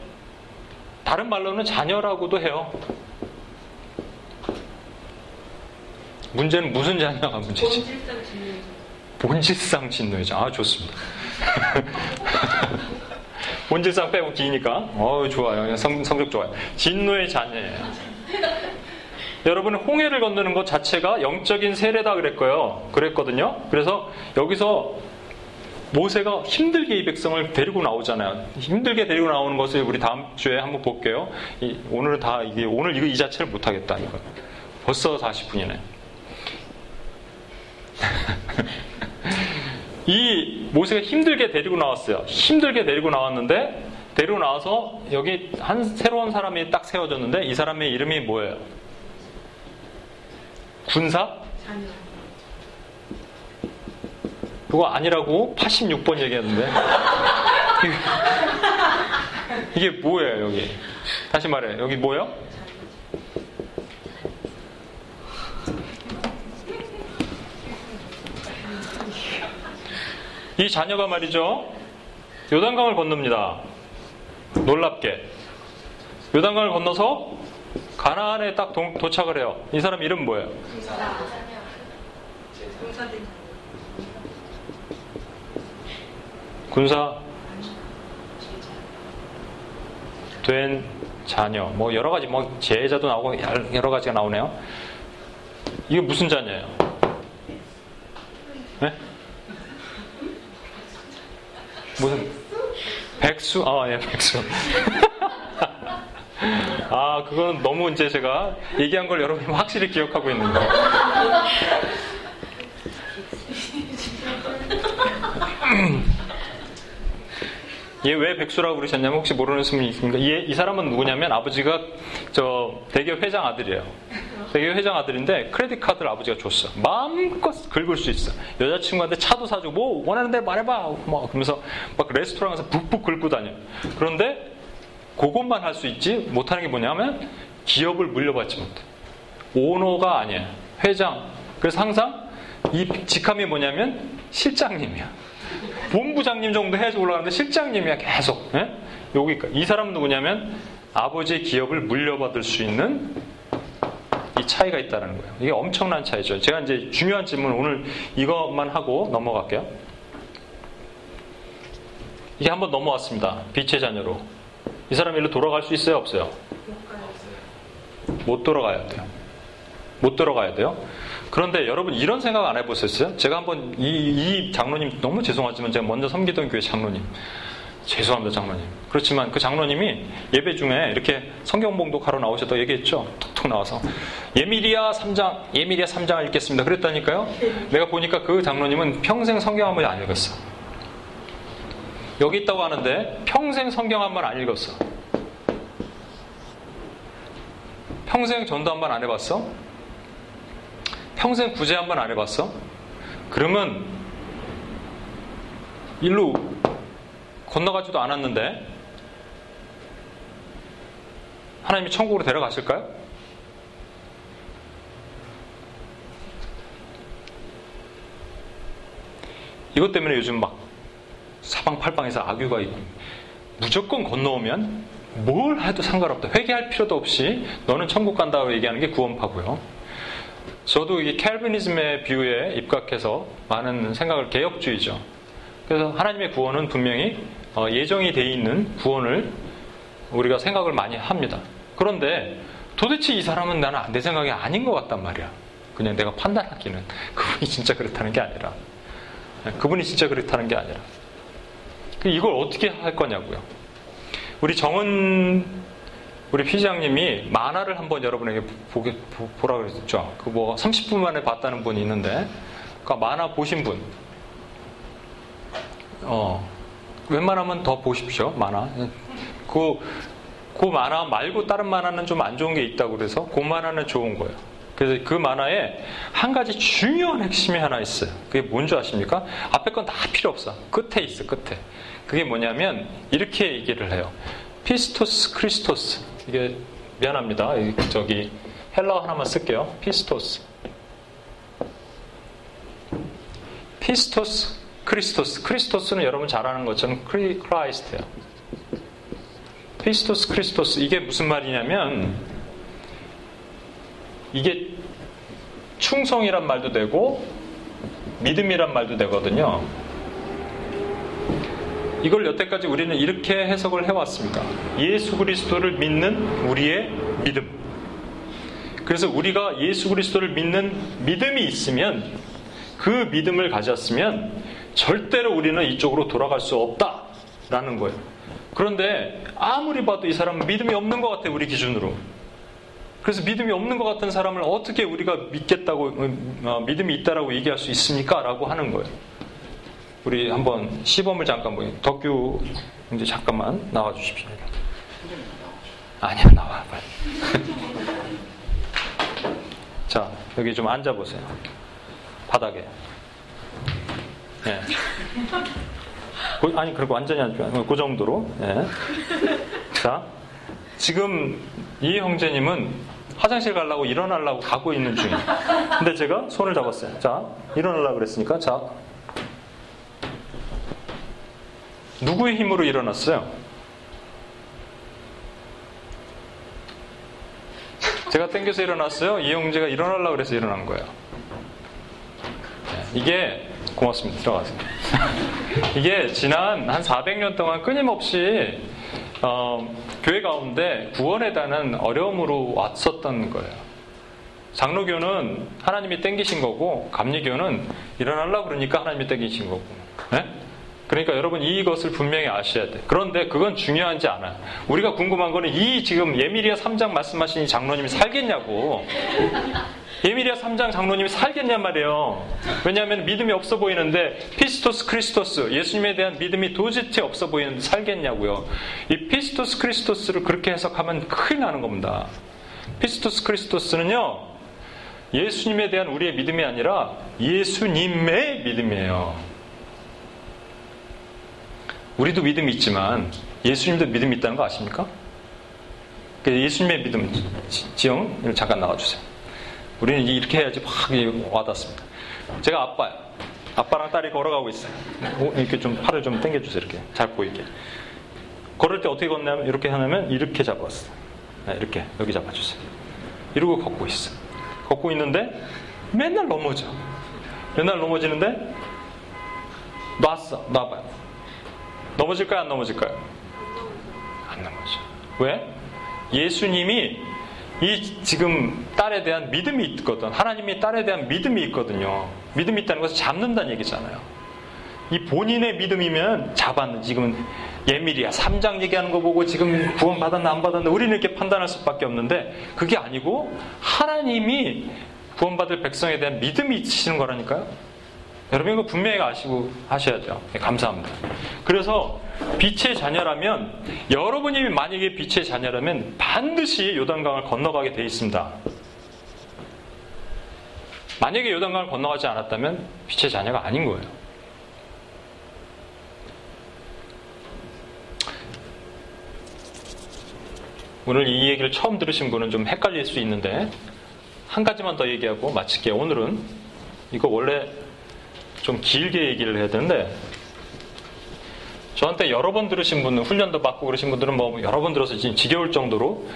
다른 말로는 자녀라고도 해요. 문제는 무슨 자녀가 문제지? 본질상 진리. 본질상 진노이죠. 아, 좋습니다. *laughs* 본질상 빼고 기니까. 어 좋아요. 성, 성적 좋아요. 진노의 자녀예요. 여러분, 홍해를 건너는 것 자체가 영적인 세례다 그랬고요. 그랬거든요. 그래서 여기서 모세가 힘들게 이 백성을 데리고 나오잖아요. 힘들게 데리고 나오는 것을 우리 다음 주에 한번 볼게요. 이, 오늘은 다 이게 오늘 이거 이 자체를 못 하겠다 이거. 벌써 40분이네. *laughs* 이 모세가 힘들게 데리고 나왔어요. 힘들게 데리고 나왔는데 데리고 나와서 여기 한 새로운 사람이 딱 세워졌는데 이 사람의 이름이 뭐예요? 군사? 그거 아니라고 86번 얘기했는데 *laughs* 이게 뭐예요 여기? 다시 말해 여기 뭐예요? 이 자녀가 말이죠 요단강을 건넙니다. 놀랍게 요단강을 건너서 가나안에 딱 도, 도착을 해요. 이 사람 이름 뭐예요? 군사 된 자녀 뭐 여러 가지 뭐 제자도 나오고 여러 가지가 나오네요. 이게 무슨 자녀예요? 네? 무슨 백수? 아, 예, 백수. *laughs* *laughs* 아, 그건 너무 이제 제가 얘기한 걸 여러분이 확실히 기억하고 있는 거. *laughs* 얘왜 백수라고 그러셨냐면 혹시 모르는 분이 있습니까? 얘, 이 사람은 누구냐면 아버지가 저 대기업 회장 아들이에요. 대기업 회장 아들인데 크레딧 카드를 아버지가 줬어. 마음껏 긁을 수 있어. 여자친구한테 차도 사주고 뭐 원하는 데 말해봐. 막 그러면서 막 레스토랑에서 북북 긁고 다녀. 그런데 그것만 할 수 있지 못하는 게 뭐냐면 기업을 물려받지 못해. 오너가 아니야. 회장. 그래서 항상 이 직함이 뭐냐면 실장님이야. 본부장님 정도 해서 올라가는데 실장님이야 계속. 예? 여기까 이 사람은 누구냐면 아버지의 기업을 물려받을 수 있는 이 차이가 있다는 거예요. 이게 엄청난 차이죠. 제가 이제 중요한 질문 오늘 이것만 하고 넘어갈게요. 이게 한번 넘어왔습니다. 빛의 자녀로. 이 사람 일로 돌아갈 수 있어요, 없어요? 못 돌아가야 돼요. 못 돌아가야 돼요. 그런데 여러분 이런 생각 안 해보셨어요? 제가 한번 이, 이 장로님 너무 죄송하지만 제가 먼저 섬기던 교회 장로님 죄송합니다 장로님 그렇지만 그 장로님이 예배 중에 이렇게 성경 봉독하러 나오셨다고 얘기했죠 톡톡 나와서 예미리아 3장 예미리아 3장을 읽겠습니다 그랬다니까요 내가 보니까 그 장로님은 평생 성경 한 번이 안 읽었어 여기 있다고 하는데 평생 성경 한 번 안 읽었어 평생 전도 한 번 안 해봤어? 평생 구제 한 번 안 해봤어? 그러면 일로 건너가지도 않았는데 하나님이 천국으로 데려가실까요? 이것 때문에 요즘 막 사방팔방에서 악유가 무조건 건너오면 뭘 해도 상관없다. 회개할 필요도 없이 너는 천국 간다고 얘기하는 게 구원파고요. 저도 이 캘비니즘의 뷰에 입각해서 많은 생각을 개혁주의죠. 그래서 하나님의 구원은 분명히 어, 예정이 돼 있는 구원을 우리가 생각을 많이 합니다. 그런데 도대체 이 사람은 나는 내 생각이 아닌 것 같단 말이야. 그냥 내가 판단하기는 그분이 진짜 그렇다는 게 아니라 네, 그분이 진짜 그렇다는 게 아니라 그 이걸 어떻게 할 거냐고요. 우리 정은 우리 피장님이 만화를 한번 여러분에게 보게, 보 라 그랬죠. 그 뭐 30분 만에 봤다는 분이 있는데, 그 만화 보신 분, 어, 웬만하면 더 보십시오, 만화. 그, 그 만화 말고 다른 만화는 좀 안 좋은 게 있다고 그래서 그 만화는 좋은 거예요. 그래서 그 만화에 한 가지 중요한 핵심이 하나 있어요. 그게 뭔지 아십니까? 앞에 건 다 필요 없어. 끝에 있어, 끝에. 그게 뭐냐면, 이렇게 얘기를 해요. πιστός Χριστός. 이게 미안합니다. 저기 헬라어 하나만 쓸게요. πιστός. πιστός Χριστός. Χριστός는 여러분 잘 아는 것처럼 크리, Christ예요. πιστός Χριστός. 이게 무슨 말이냐면 이게 충성이란 말도 되고 믿음이란 말도 되거든요. 이걸 여태까지 우리는 이렇게 해석을 해왔습니다. 예수 그리스도를 믿는 우리의 믿음. 그래서 우리가 예수 그리스도를 믿는 믿음이 있으면 그 믿음을 가졌으면 절대로 우리는 이쪽으로 돌아갈 수 없다라는 거예요. 그런데 아무리 봐도 이 사람은 믿음이 없는 것 같아요, 우리 기준으로. 그래서 믿음이 없는 것 같은 사람을 어떻게 우리가 믿겠다고, 어, 믿음이 있다라고 얘기할 수 있습니까? 라고 하는 거예요. 우리 한번 시범을 잠깐 보요 덕규 이제 잠깐만 나와 주십시오. 아니야, 나와. 빨리. *laughs* 자, 여기 좀 앉아 보세요. 바닥에. 예. 그, 아니, 그리고 완전히 앉아. 그 정도로. 예. 자, 지금 이 형제님은 화장실 가려고 일어나려고 가고 있는 중이에요. 근데 제가 손을 잡았어요. 자, 일어나려고 그랬으니까, 자. 누구의 힘으로 일어났어요? 제가 땡겨서 일어났어요. 이 형제가 일어나려고 그래서 일어난 거예요. 네, 이게 고맙습니다. 들어가세요. *laughs* 이게 지난 한 400년 동안 끊임없이 어, 교회 가운데 구원에 대한 어려움으로 왔었던 거예요. 장로교는 하나님이 땡기신 거고 감리교는 일어나려고 그러니까 하나님이 땡기신 거고. 네? 그러니까 여러분 이것을 분명히 아셔야 돼. 그런데 그건 중요하지 않아요. 우리가 궁금한 거는 이 지금 예미리아 3장 말씀하신 이 장로님이 살겠냐고. 예미리아 3장 장로님이 살겠냐 말이에요. 왜냐하면 믿음이 없어 보이는데 πιστός Χριστός 예수님에 대한 믿음이 도저히 없어 보이는데 살겠냐고요. 이 πιστός Χριστός를 그렇게 해석하면 큰일 나는 겁니다. 피스토스 크리스토스는요. 예수님에 대한 우리의 믿음이 아니라 예수님의 믿음이에요. 우리도 믿음이 있지만 예수님도 믿음이 있다는 거 아십니까? 예수님의 믿음, 지영, 잠깐 나와주세요. 우리는 이렇게 해야지 확 와닿습니다. 제가 아빠야. 아빠랑 딸이 걸어가고 있어요. 이렇게 좀 팔을 좀 당겨주세요. 이렇게. 잘 보이게. 걸을 때 어떻게 걷냐면, 이렇게 하냐면, 이렇게 잡았어. 네, 이렇게. 여기 잡아주세요. 이러고 걷고 있어. 걷고 있는데, 맨날 넘어져. 맨날 넘어지는데, 놨어. 놔봐요. 넘어질까요? 안 넘어질까요? 안 넘어져. 왜? 예수님이 이 지금 딸에 대한 믿음이 있거든. 하나님이 딸에 대한 믿음이 있거든요. 믿음이 있다는 것을 잡는다는 얘기잖아요. 이 본인의 믿음이면 잡았는 지금 예밀이야. 3장 얘기하는 거 보고 지금 구원 받았나 안 받았나 우리는 이렇게 판단할 수밖에 없는데 그게 아니고 하나님이 구원받을 백성에 대한 믿음이 있으시는 거라니까요. 여러분 이거 분명히 아시고 하셔야 돼요. 네, 감사합니다. 그래서 빛의 자녀라면 여러분이 만약에 빛의 자녀라면 반드시 요단강을 건너가게 돼 있습니다. 만약에 요단강을 건너가지 않았다면 빛의 자녀가 아닌 거예요. 오늘 이 얘기를 처음 들으신 분은 좀 헷갈릴 수 있는데 한 가지만 더 얘기하고 마칠게요. 오늘은 이거 원래 좀 길게 얘기를 해야 되는데 저한테 여러 번 들으신 분은 훈련도 받고 그러신 분들은 뭐 여러 번 들어서 지금 지겨울 정도로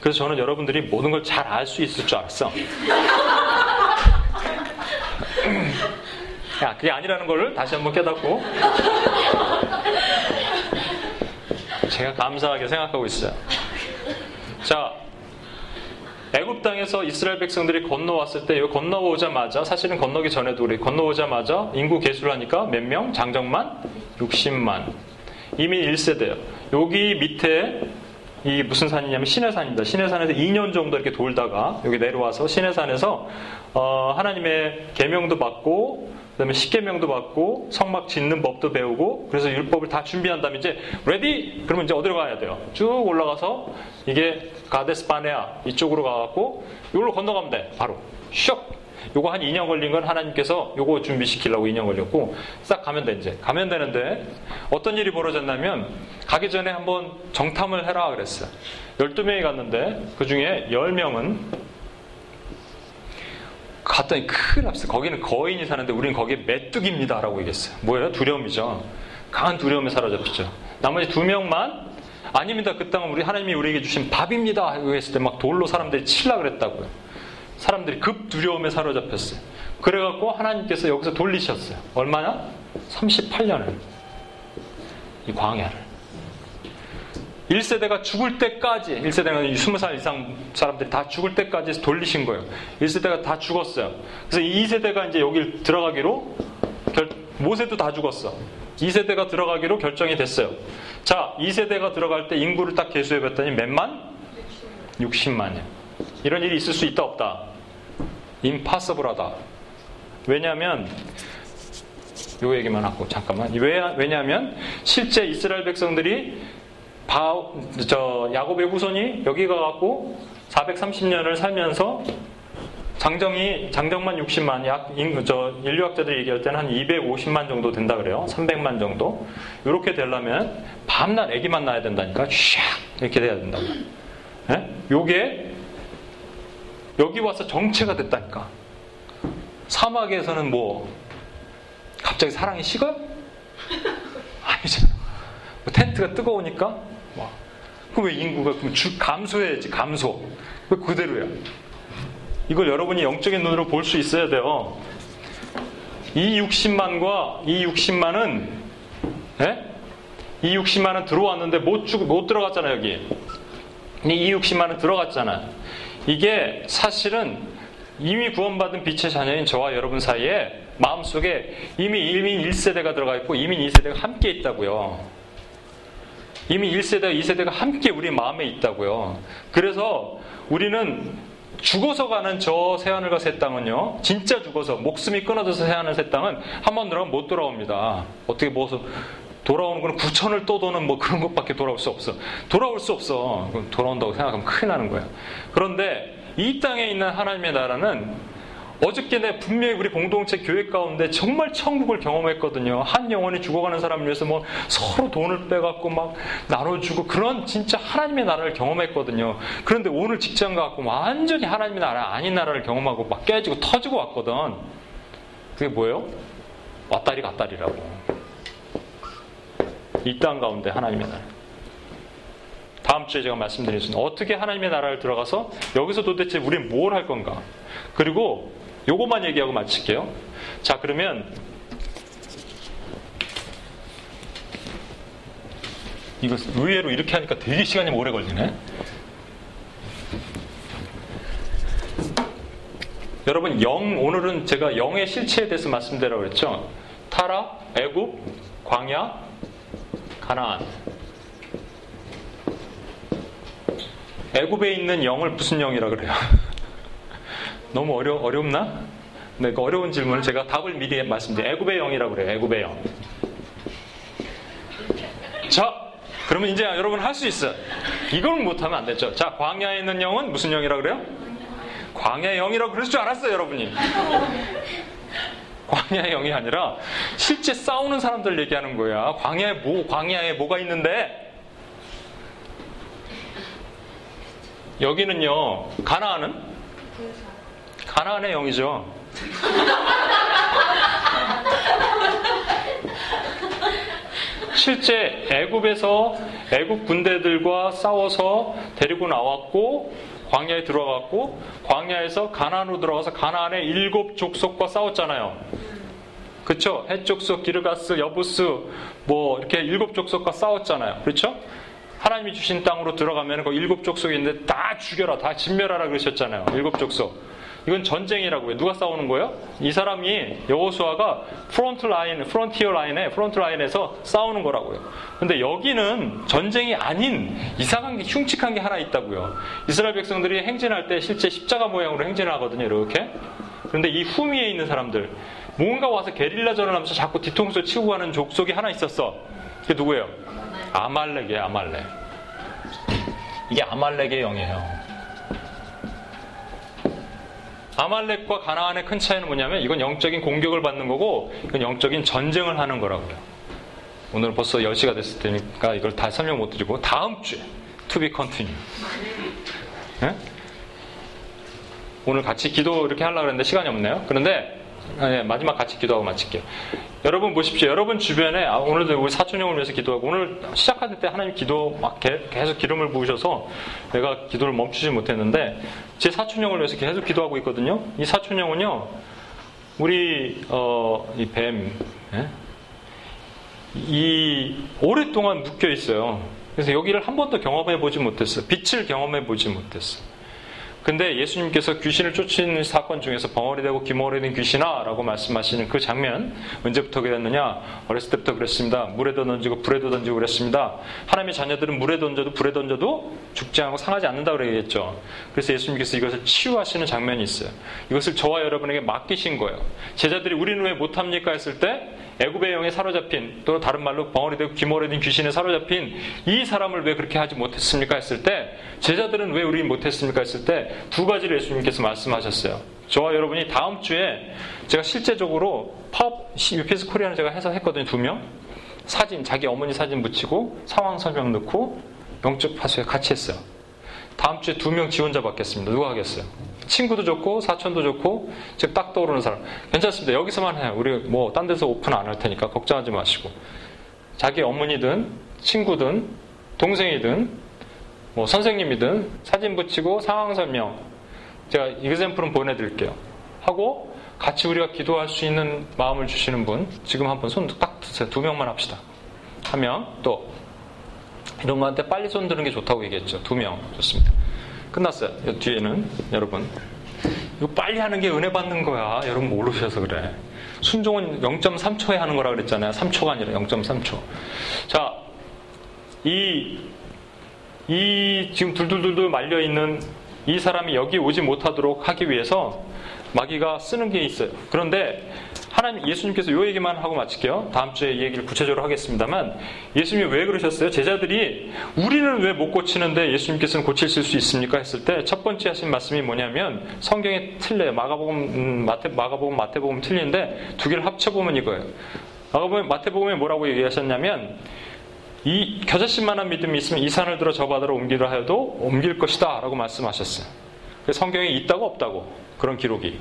그래서 저는 여러분들이 모든 걸 잘 알 수 있을 줄 알았어. *laughs* 야, 그게 아니라는 걸 다시 한번 깨닫고 제가 감사하게 생각하고 있어요. 자, 애굽 땅에서 이스라엘 백성들이 건너왔을 때 건너오자마자 사실은 건너기 전에도 우리 건너오자마자 인구 개수를 하니까 몇 명? 장정만 60만. 이미 1세대요. 여기 밑에 이 무슨 산이냐면 시내산입니다. 시내산에서 2년 정도 이렇게 돌다가 여기 내려와서 시내산에서 어, 하나님의 계명도 받고 그다음에 십계명도 받고 성막 짓는 법도 배우고 그래서 율법을 다 준비한 다음에 이제 ready 그러면 이제 어디로 가야 돼요? 쭉 올라가서 이게 가데스 바네아 이쪽으로 가갖고 이걸로 건너가면 돼 바로 슉 요거 한 2년 걸린 건 하나님께서 요거 준비시키려고 2년 걸렸고 싹 가면 돼 이제 가면 되는데 어떤 일이 벌어졌냐면 가기 전에 한번 정탐을 해라 그랬어요 12명이 갔는데 그 중에 10명은 갔더니 큰일 났어요. 거기는 거인이 사는데 우리는 거기에 메뚜기입니다. 라고 얘기했어요. 뭐예요? 두려움이죠. 강한 두려움에 사로잡혔죠. 나머지 두 명만 아닙니다. 그 땅은 우리 하나님이 우리에게 주신 밥입니다. 했을 때 막 돌로 사람들이 칠라 그랬다고요. 사람들이 급 두려움에 사로잡혔어요. 그래갖고 하나님께서 여기서 돌리셨어요. 얼마나? 38년을. 이 광야를. 1세대가 죽을 때까지, 1세대는 20살 이상 사람들이 다 죽을 때까지 돌리신 거예요. 1세대가 다 죽었어요. 그래서 2세대가 이제 여길 들어가기로 결, 모세도 다 죽었어. 2세대가 들어가기로 결정이 됐어요. 자, 2세대가 들어갈 때 인구를 딱 계수해 봤더니 몇만? 60만이에요. 이런 일이 있을 수 있다 없다. 임파서블하다. 왜냐하면 요 얘기만 하고 잠깐만. 왜, 왜냐하면 실제 이스라엘 백성들이 바, 저 야곱의 후손이 여기 가갖고 430년을 살면서 장정이 장정만 60만 약 인, 저 인류학자들이 얘기할 때는 한 250만 정도 된다 그래요. 300만 정도. 이렇게 되려면 밤낮 아기만 낳아야 된다니까. 샥 이렇게 돼야 된다고. 예? 요게 여기 와서 정체가 됐다니까. 사막에서는 뭐 갑자기 사랑이 식어요? *laughs* 아니잖아. 뭐 텐트가 뜨거우니까 그럼 왜 인구가 그럼 주, 감소해야지 감소. 왜 그대로야? 이걸 여러분이 영적인 눈으로 볼 수 있어야 돼요. 이 60만과 이 60만은 예? 이 60만은 들어왔는데 못, 주, 못 들어갔잖아 여기. 이 60만은 들어갔잖아. 이게 사실은 이미 구원받은 빛의 자녀인 저와 여러분 사이에 마음속에 이미 이민 1세대가 들어가 있고 이민 2세대가 함께 있다고요. 이미 1세대와 2세대가 함께 우리 마음에 있다고요. 그래서 우리는 죽어서 가는 저 새하늘과 새 땅은요, 진짜 죽어서, 목숨이 끊어져서 새하늘 새 땅은 한 번 들어가면 못 돌아옵니다. 어떻게 뭐, 돌아오는 건 구천을 또 도는 뭐 그런 것밖에 돌아올 수 없어. 돌아올 수 없어. 돌아온다고 생각하면 큰일 나는 거야. 그런데 이 땅에 있는 하나님의 나라는 어저께 내 분명히 우리 공동체 교회 가운데 정말 천국을 경험했거든요. 한 영혼이 죽어가는 사람을 위해서 뭐 서로 돈을 빼갖고 막 나눠주고 그런 진짜 하나님의 나라를 경험했거든요. 그런데 오늘 직장 가고 완전히 하나님의 나라 아닌 나라를 경험하고 막 깨지고 터지고 왔거든. 그게 뭐예요? 왔다리 갔다리라고. 이 땅 가운데 하나님의 나라. 다음 주에 제가 말씀드리겠습니다. 어떻게 하나님의 나라를 들어가서 여기서 도대체 우리는 뭘 할 건가? 그리고 요것만 얘기하고 마칠게요. 자, 그러면 이거 의외로 이렇게 하니까 되게 시간이 오래 걸리네. 여러분 영 오늘은 제가 영의 실체에 대해서 말씀드리라고 그랬죠. 타라, 애굽, 광야, 가나안. 애굽에 있는 영을 무슨 영이라 그래요? *laughs* 너무 어려, 어렵나? 네, 그 어려운 질문을 제가 답을 미리 말씀드려요. 애굽의 영이라고 그래요. 애굽의 영. 자, 그러면 이제 여러분 할 수 있어요. 이걸 못하면 안 되죠. 자, 광야에 있는 영은 무슨 영이라고 그래요? 광야의 영이라고 그럴 줄 알았어요, 여러분이. 광야의 영이 아니라 실제 싸우는 사람들 얘기하는 거야. 광야에 뭐, 광야에 뭐가 있는데? 여기는요, 가나안은? 가나안의 영이죠. 실제 애굽에서 애굽 군대들과 싸워서 데리고 나왔고 광야에 들어갔고 광야에서 가나안으로 들어가서 가나안의 일곱 족속과 싸웠잖아요. 그렇죠? 헷족속, 기르가스, 여부스 뭐 이렇게 일곱 족속과 싸웠잖아요. 그렇죠? 하나님이 주신 땅으로 들어가면 그 일곱 족속이 있는데 다 죽여라, 다 진멸하라 그러셨잖아요. 일곱 족속. 이건 전쟁이라고요. 누가 싸우는 거예요? 이 사람이 여호수아가 front line, frontier line에 front line에서 싸우는 거라고요. 근데 여기는 전쟁이 아닌 이상한 게 흉측한 게 하나 있다고요. 이스라엘 백성들이 행진할 때 실제 십자가 모양으로 행진을 하거든요. 이렇게. 그런데 이 후미에 있는 사람들 뭔가 와서 게릴라전을 하면서 자꾸 뒤통수 치고 가는 족속이 하나 있었어. 그게 누구예요? 아말렉이에요. 아말렉. 이게 아말렉의 영이에요. 아말렉과 가나안의 큰 차이는 뭐냐면 이건 영적인 공격을 받는 거고 이건 영적인 전쟁을 하는 거라고요. 오늘 벌써 10시가 됐을 테니까 이걸 다 설명 못 드리고 다음 주에 be continue. 네? 오늘 같이 기도 이렇게 하려고 했는데 시간이 없네요. 그런데 네, 마지막 같이 기도하고 마칠게요. 여러분 보십시오. 여러분 주변에 아, 오늘도 우리 사촌형을 위해서 기도하고 오늘 시작할 때 하나님 기도 막 계속 기름을 부으셔서 내가 기도를 멈추지 못했는데 제 사촌형을 위해서 계속 기도하고 있거든요. 이 사촌형은요. 우리 어, 이 뱀, 예? 이 오랫동안 묶여 있어요. 그래서 여기를 한 번도 경험해 보지 못했어. 빛을 경험해 보지 못했어. 근데 예수님께서 귀신을 쫓는 사건 중에서 벙어리 되고 기머리 된 귀신아 라고 말씀하시는 그 장면 언제부터 그랬느냐? 어렸을 때부터 그랬습니다. 물에도 던지고 불에도 던지고 그랬습니다. 하나님의 자녀들은 물에 던져도 불에 던져도 죽지 않고 상하지 않는다 그러겠죠. 그래서 예수님께서 이것을 치유하시는 장면이 있어요. 이것을 저와 여러분에게 맡기신 거예요. 제자들이 우리는 왜 못합니까? 했을 때 애굽의 영에 사로잡힌 또 다른 말로 벙어리 되고 기머리 된 귀신에 사로잡힌 이 사람을 왜 그렇게 하지 못했습니까 했을 때 제자들은 왜 우리 못했습니까 했을 때 두 가지를 예수님께서 말씀하셨어요. 저와 여러분이 다음 주에 제가 실제적으로 파업 UPS 코리아는 제가 해석했거든요. 두 명. 사진, 자기 어머니 사진 붙이고 상황 설명 넣고 영적 파수에 같이 했어요. 다음 주에 두 명 지원자 받겠습니다. 누가 하겠어요? 친구도 좋고 사촌도 좋고 지금 딱 떠오르는 사람 괜찮습니다. 여기서만 해요. 우리 뭐 딴 데서 오픈 안 할 테니까 걱정하지 마시고 자기 어머니든 친구든 동생이든 뭐 선생님이든 사진 붙이고 상황 설명 제가 이그샘플은 보내드릴게요. 하고 같이 우리가 기도할 수 있는 마음을 주시는 분 지금 한번 손 딱 드세요. 두 명만 합시다. 한명또 이런 거한테 빨리 손 드는 게 좋다고 얘기했죠. 두 명 좋습니다. 끝났어요. 이 뒤에는 여러분 이거 빨리 하는 게 은혜 받는 거야. 여러분 모르셔서 그래. 순종은 0.3초에 하는 거라 그랬잖아요. 3초가 아니라 0.3초. 자, 이, 이 지금 둘둘둘둘 말려 있는 이 사람이 여기 오지 못하도록 하기 위해서 마귀가 쓰는 게 있어요. 그런데 하나님 예수님께서 요 얘기만 하고 마칠게요. 다음 주에 이 얘기를 구체적으로 하겠습니다만 예수님이 왜 그러셨어요? 제자들이 우리는 왜 못 고치는데 예수님께서는 고치실 수 있습니까? 했을 때 첫 번째 하신 말씀이 뭐냐면 성경에 틀려요. 마가복음 음, 마태 마가복음 마태복음 틀리는데 두 개를 합쳐 보면 이거예요. 마가복음 마태복음에 뭐라고 얘기하셨냐면 이 겨자씨만한 믿음이 있으면 이 산을 들어 저 바다로 옮기려 하여도 옮길 것이다 라고 말씀하셨어요. 성경에 있다고 없다고 그런 기록이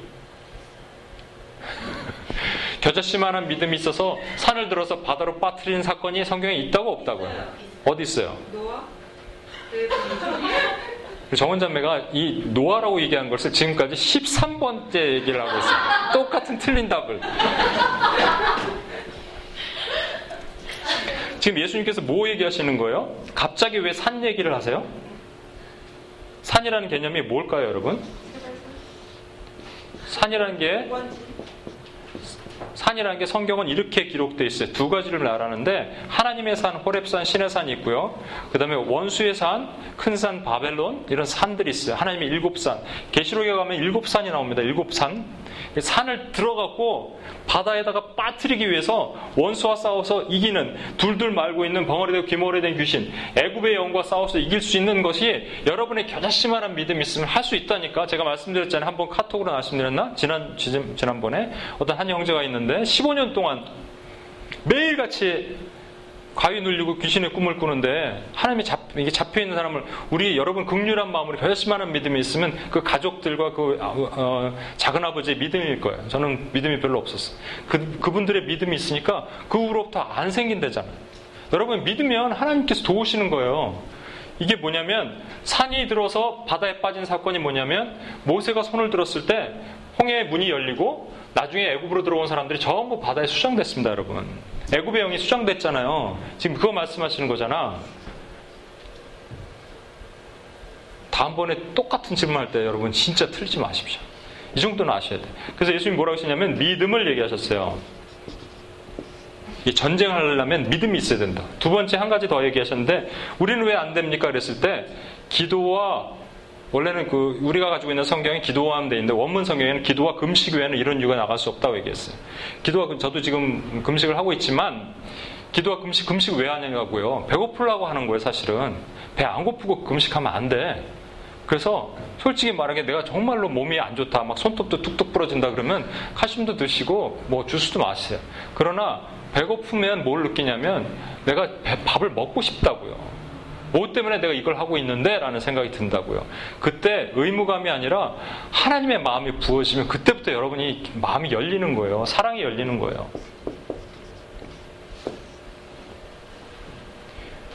겨자씨만한 믿음이 있어서 산을 들어서 바다로 빠뜨리는 사건이 성경에 있다고 없다고요? 어디 있어요? 노아? 정원자매가 이 노아라고 얘기한 것을 지금까지 13번째 얘기를 하고 있어요. 똑같은 틀린 답을. 지금 예수님께서 뭐 얘기하시는 거예요? 갑자기 왜 산 얘기를 하세요? 산이라는 개념이 뭘까요, 여러분? 산이라는 게 산이라는 게 성경은 이렇게 기록되어 있어요. 두 가지를 말하는데 하나님의 산, 호랩산, 신의 산이 있고요. 그 다음에 원수의 산, 큰 산, 바벨론 이런 산들이 있어요. 하나님의 일곱 산. 계시록에 가면 일곱 산이 나옵니다. 일곱 산. 산을 들어가고 바다에다가 빠뜨리기 위해서 원수와 싸워서 이기는 둘둘 말고 있는 벙어리되고 기머리된 귀신 애굽의 영과 싸워서 이길 수 있는 것이 여러분의 겨자씨만한 믿음이 있으면 할 수 있다니까 제가 말씀드렸잖아요. 한 번 카톡으로 말씀드렸나? 지난 지난번에? 어떤 한 형제가 있는데 15년 동안 매일같이 가위 눌리고 귀신의 꿈을 꾸는데 하나님이 잡, 이게 잡혀 있는 사람을 우리 여러분 극률한 마음으로 결심하는 믿음이 있으면 그 가족들과 그 어, 어, 작은 아버지의 믿음일 거예요. 저는 믿음이 별로 없었어요. 그 그분들의 믿음이 있으니까 그 후로부터 안 생긴다잖아요. 여러분 믿으면 하나님께서 도우시는 거예요. 이게 뭐냐면 산이 들어서 바다에 빠진 사건이 뭐냐면 모세가 손을 들었을 때 홍해의 문이 열리고 나중에 애굽으로 들어온 사람들이 전부 바다에 수장됐습니다, 여러분. 애굽의 영이 수장됐잖아요. 지금 그거 말씀하시는 거잖아. 다음번에 똑같은 질문할 때 여러분 진짜 틀리지 마십시오. 이 정도는 아셔야 돼요. 그래서 예수님이 뭐라고 하시냐면 믿음을 얘기하셨어요. 이 전쟁하려면 믿음이 있어야 된다. 두 번째 한 가지 더 얘기하셨는데 우리는 왜 안 됩니까? 그랬을 때 기도와 원래는 그 우리가 가지고 있는 성경에 기도와 돼 있는데 원문 성경에는 기도와 금식 외에는 이런 이유가 나갈 수 없다고 얘기했어요. 기도와 저도 지금 금식을 하고 있지만 기도와 금식 금식 왜 하냐고요. 배고플라고 하는 거예요, 사실은. 배 안 고프고 금식하면 안 돼. 그래서 솔직히 말하게 내가 정말로 몸이 안 좋다, 막 손톱도 뚝뚝 부러진다 그러면 칼슘도 드시고 뭐 주스도 마세요. 그러나 배고프면 뭘 느끼냐면 내가 밥을 먹고 싶다고요. 뭐 때문에 내가 이걸 하고 있는데? 라는 생각이 든다고요. 그때 의무감이 아니라 하나님의 마음이 부어지면 그때부터 여러분이 마음이 열리는 거예요. 사랑이 열리는 거예요.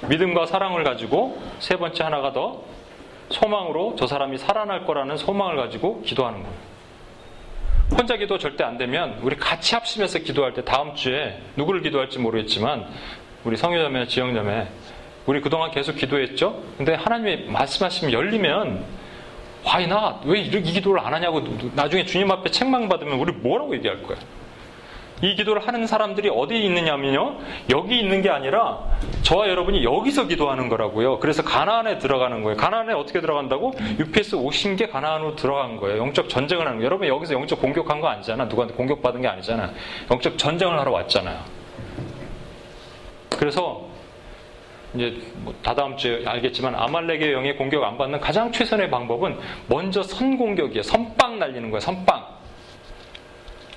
믿음과 사랑을 가지고 세 번째 하나가 더 소망으로 저 사람이 살아날 거라는 소망을 가지고 기도하는 거예요. 혼자 기도 절대 안 되면 우리 같이 합심해서 기도할 때 다음 주에 누구를 기도할지 모르겠지만 우리 성유자매, 지영자매 우리 그동안 계속 기도했죠? 근데 하나님이 말씀하시면 열리면 Why not? 왜 이렇게 이 기도를 안 하냐고 나중에 주님 앞에 책망받으면 우리 뭐라고 얘기할 거야? 이 기도를 하는 사람들이 어디에 있느냐면요. 여기 있는 게 아니라 저와 여러분이 여기서 기도하는 거라고요. 그래서 가나안에 들어가는 거예요. 가나안에 어떻게 들어간다고? UPS 오신 게 가나안으로 들어간 거예요. 영적 전쟁을 하는 거예요. 여러분 여기서 영적 공격한 거 아니잖아. 누구한테 공격받은 게 아니잖아. 영적 전쟁을 하러 왔잖아요. 그래서 이제 뭐 다다음 주에 알겠지만 아말렉의 영의 공격 안 받는 가장 최선의 방법은 먼저 선 공격이에요. 선빵 날리는 거예요. 선빵.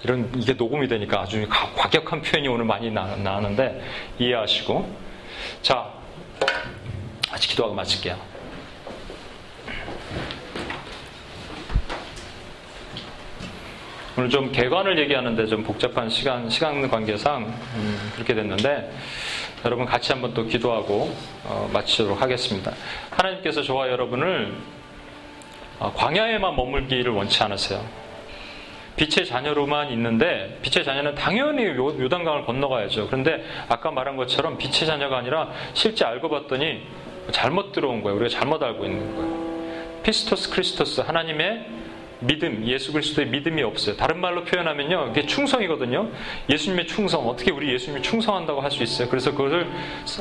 이런 이게 녹음이 되니까 아주 가- 과격한 표현이 오늘 많이 나, 나오는데 이해하시고 자 아직 기도하고 마칠게요. 오늘 좀 개관을 얘기하는데 좀 복잡한 시간 시간 관계상 음, 그렇게 됐는데 여러분 같이 한번 또 기도하고 어, 마치도록 하겠습니다. 하나님께서 저와 여러분을 어, 광야에만 머물기를 원치 않으세요. 빛의 자녀로만 있는데 빛의 자녀는 당연히 요, 요단강을 건너가야죠. 그런데 아까 말한 것처럼 빛의 자녀가 아니라 실제 알고 봤더니 잘못 들어온 거예요. 우리가 잘못 알고 있는 거예요. 피스토스 크리스토스 하나님의 믿음, 예수 그리스도의 믿음이 없어요. 다른 말로 표현하면요. 이게 충성이거든요. 예수님의 충성. 어떻게 우리 예수님이 충성한다고 할 수 있어요? 그래서 그것을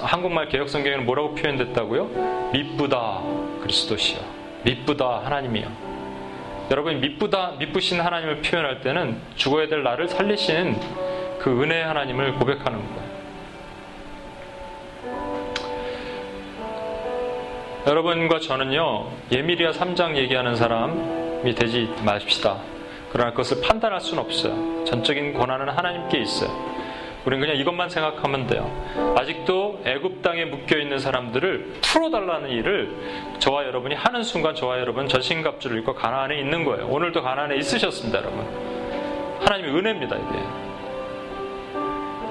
한국말 개혁 성경에는 뭐라고 표현됐다고요? 믿부다 그리스도시여. 믿부다 하나님이요. 여러분이 믿부다, 믿부신 하나님을 표현할 때는 죽어야 될 나를 살리시는 그 은혜의 하나님을 고백하는 거예요. 여러분과 저는요, 예미리아 3장 얘기하는 사람 이 되지 마십시다. 그러나 그것을 판단할 수는 없어요. 전적인 권한은 하나님께 있어요. 우리는 그냥 이것만 생각하면 돼요. 아직도 애굽 땅에 묶여 있는 사람들을 풀어달라는 일을 저와 여러분이 하는 순간 저와 여러분 전신갑주를 입고 가나안에 있는 거예요. 오늘도 가나안에 있으셨습니다, 여러분. 하나님의 은혜입니다, 이게.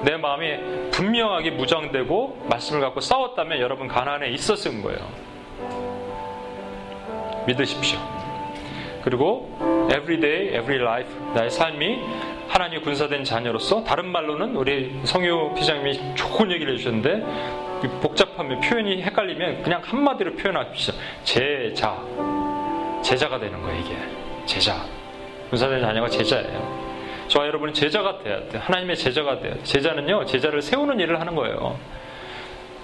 내 마음이 분명하게 무장되고 말씀을 갖고 싸웠다면 여러분 가나안에 있었을 거예요. 믿으십시오. 그리고 every day, every life 나의 삶이 하나님의 군사된 자녀로서 다른 말로는 우리 성유 피장님이 좋은 얘기를 해주셨는데 복잡하면 표현이 헷갈리면 그냥 한마디로 표현하십시오. 제자. 제자가 되는 거예요, 이게. 제자. 군사된 자녀가 제자예요. 저와 여러분은 제자가 돼야 돼요. 하나님의 제자가 돼야 돼요. 제자는요, 제자를 세우는 일을 하는 거예요.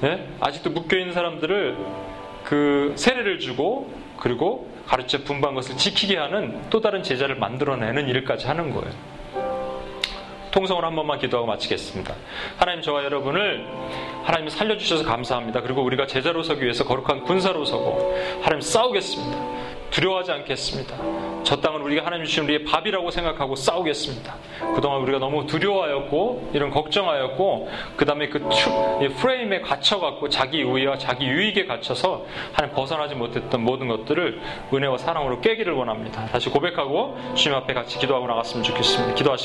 네? 아직도 묶여있는 사람들을 그 세례를 주고 그리고 가르쳐 분부한 것을 지키게 하는 또 다른 제자를 만들어내는 일까지 하는 거예요. 통성을 한 번만 기도하고 마치겠습니다. 하나님 저와 여러분을 하나님 살려주셔서 감사합니다. 그리고 우리가 제자로 서기 위해서 거룩한 군사로 서고 하나님 싸우겠습니다. 두려워하지 않겠습니다. 저 땅은 우리가 하나님 주신 우리의 밥이라고 생각하고 싸우겠습니다. 그동안 우리가 너무 두려워하였고 이런 걱정하였고 그 다음에 그 프레임에 갇혀 갖고 자기 우위와 자기 유익에 갇혀서 하나님 벗어나지 못했던 모든 것들을 은혜와 사랑으로 깨기를 원합니다. 다시 고백하고 주님 앞에 같이 기도하고 나갔으면 좋겠습니다. 기도하시겠습니다.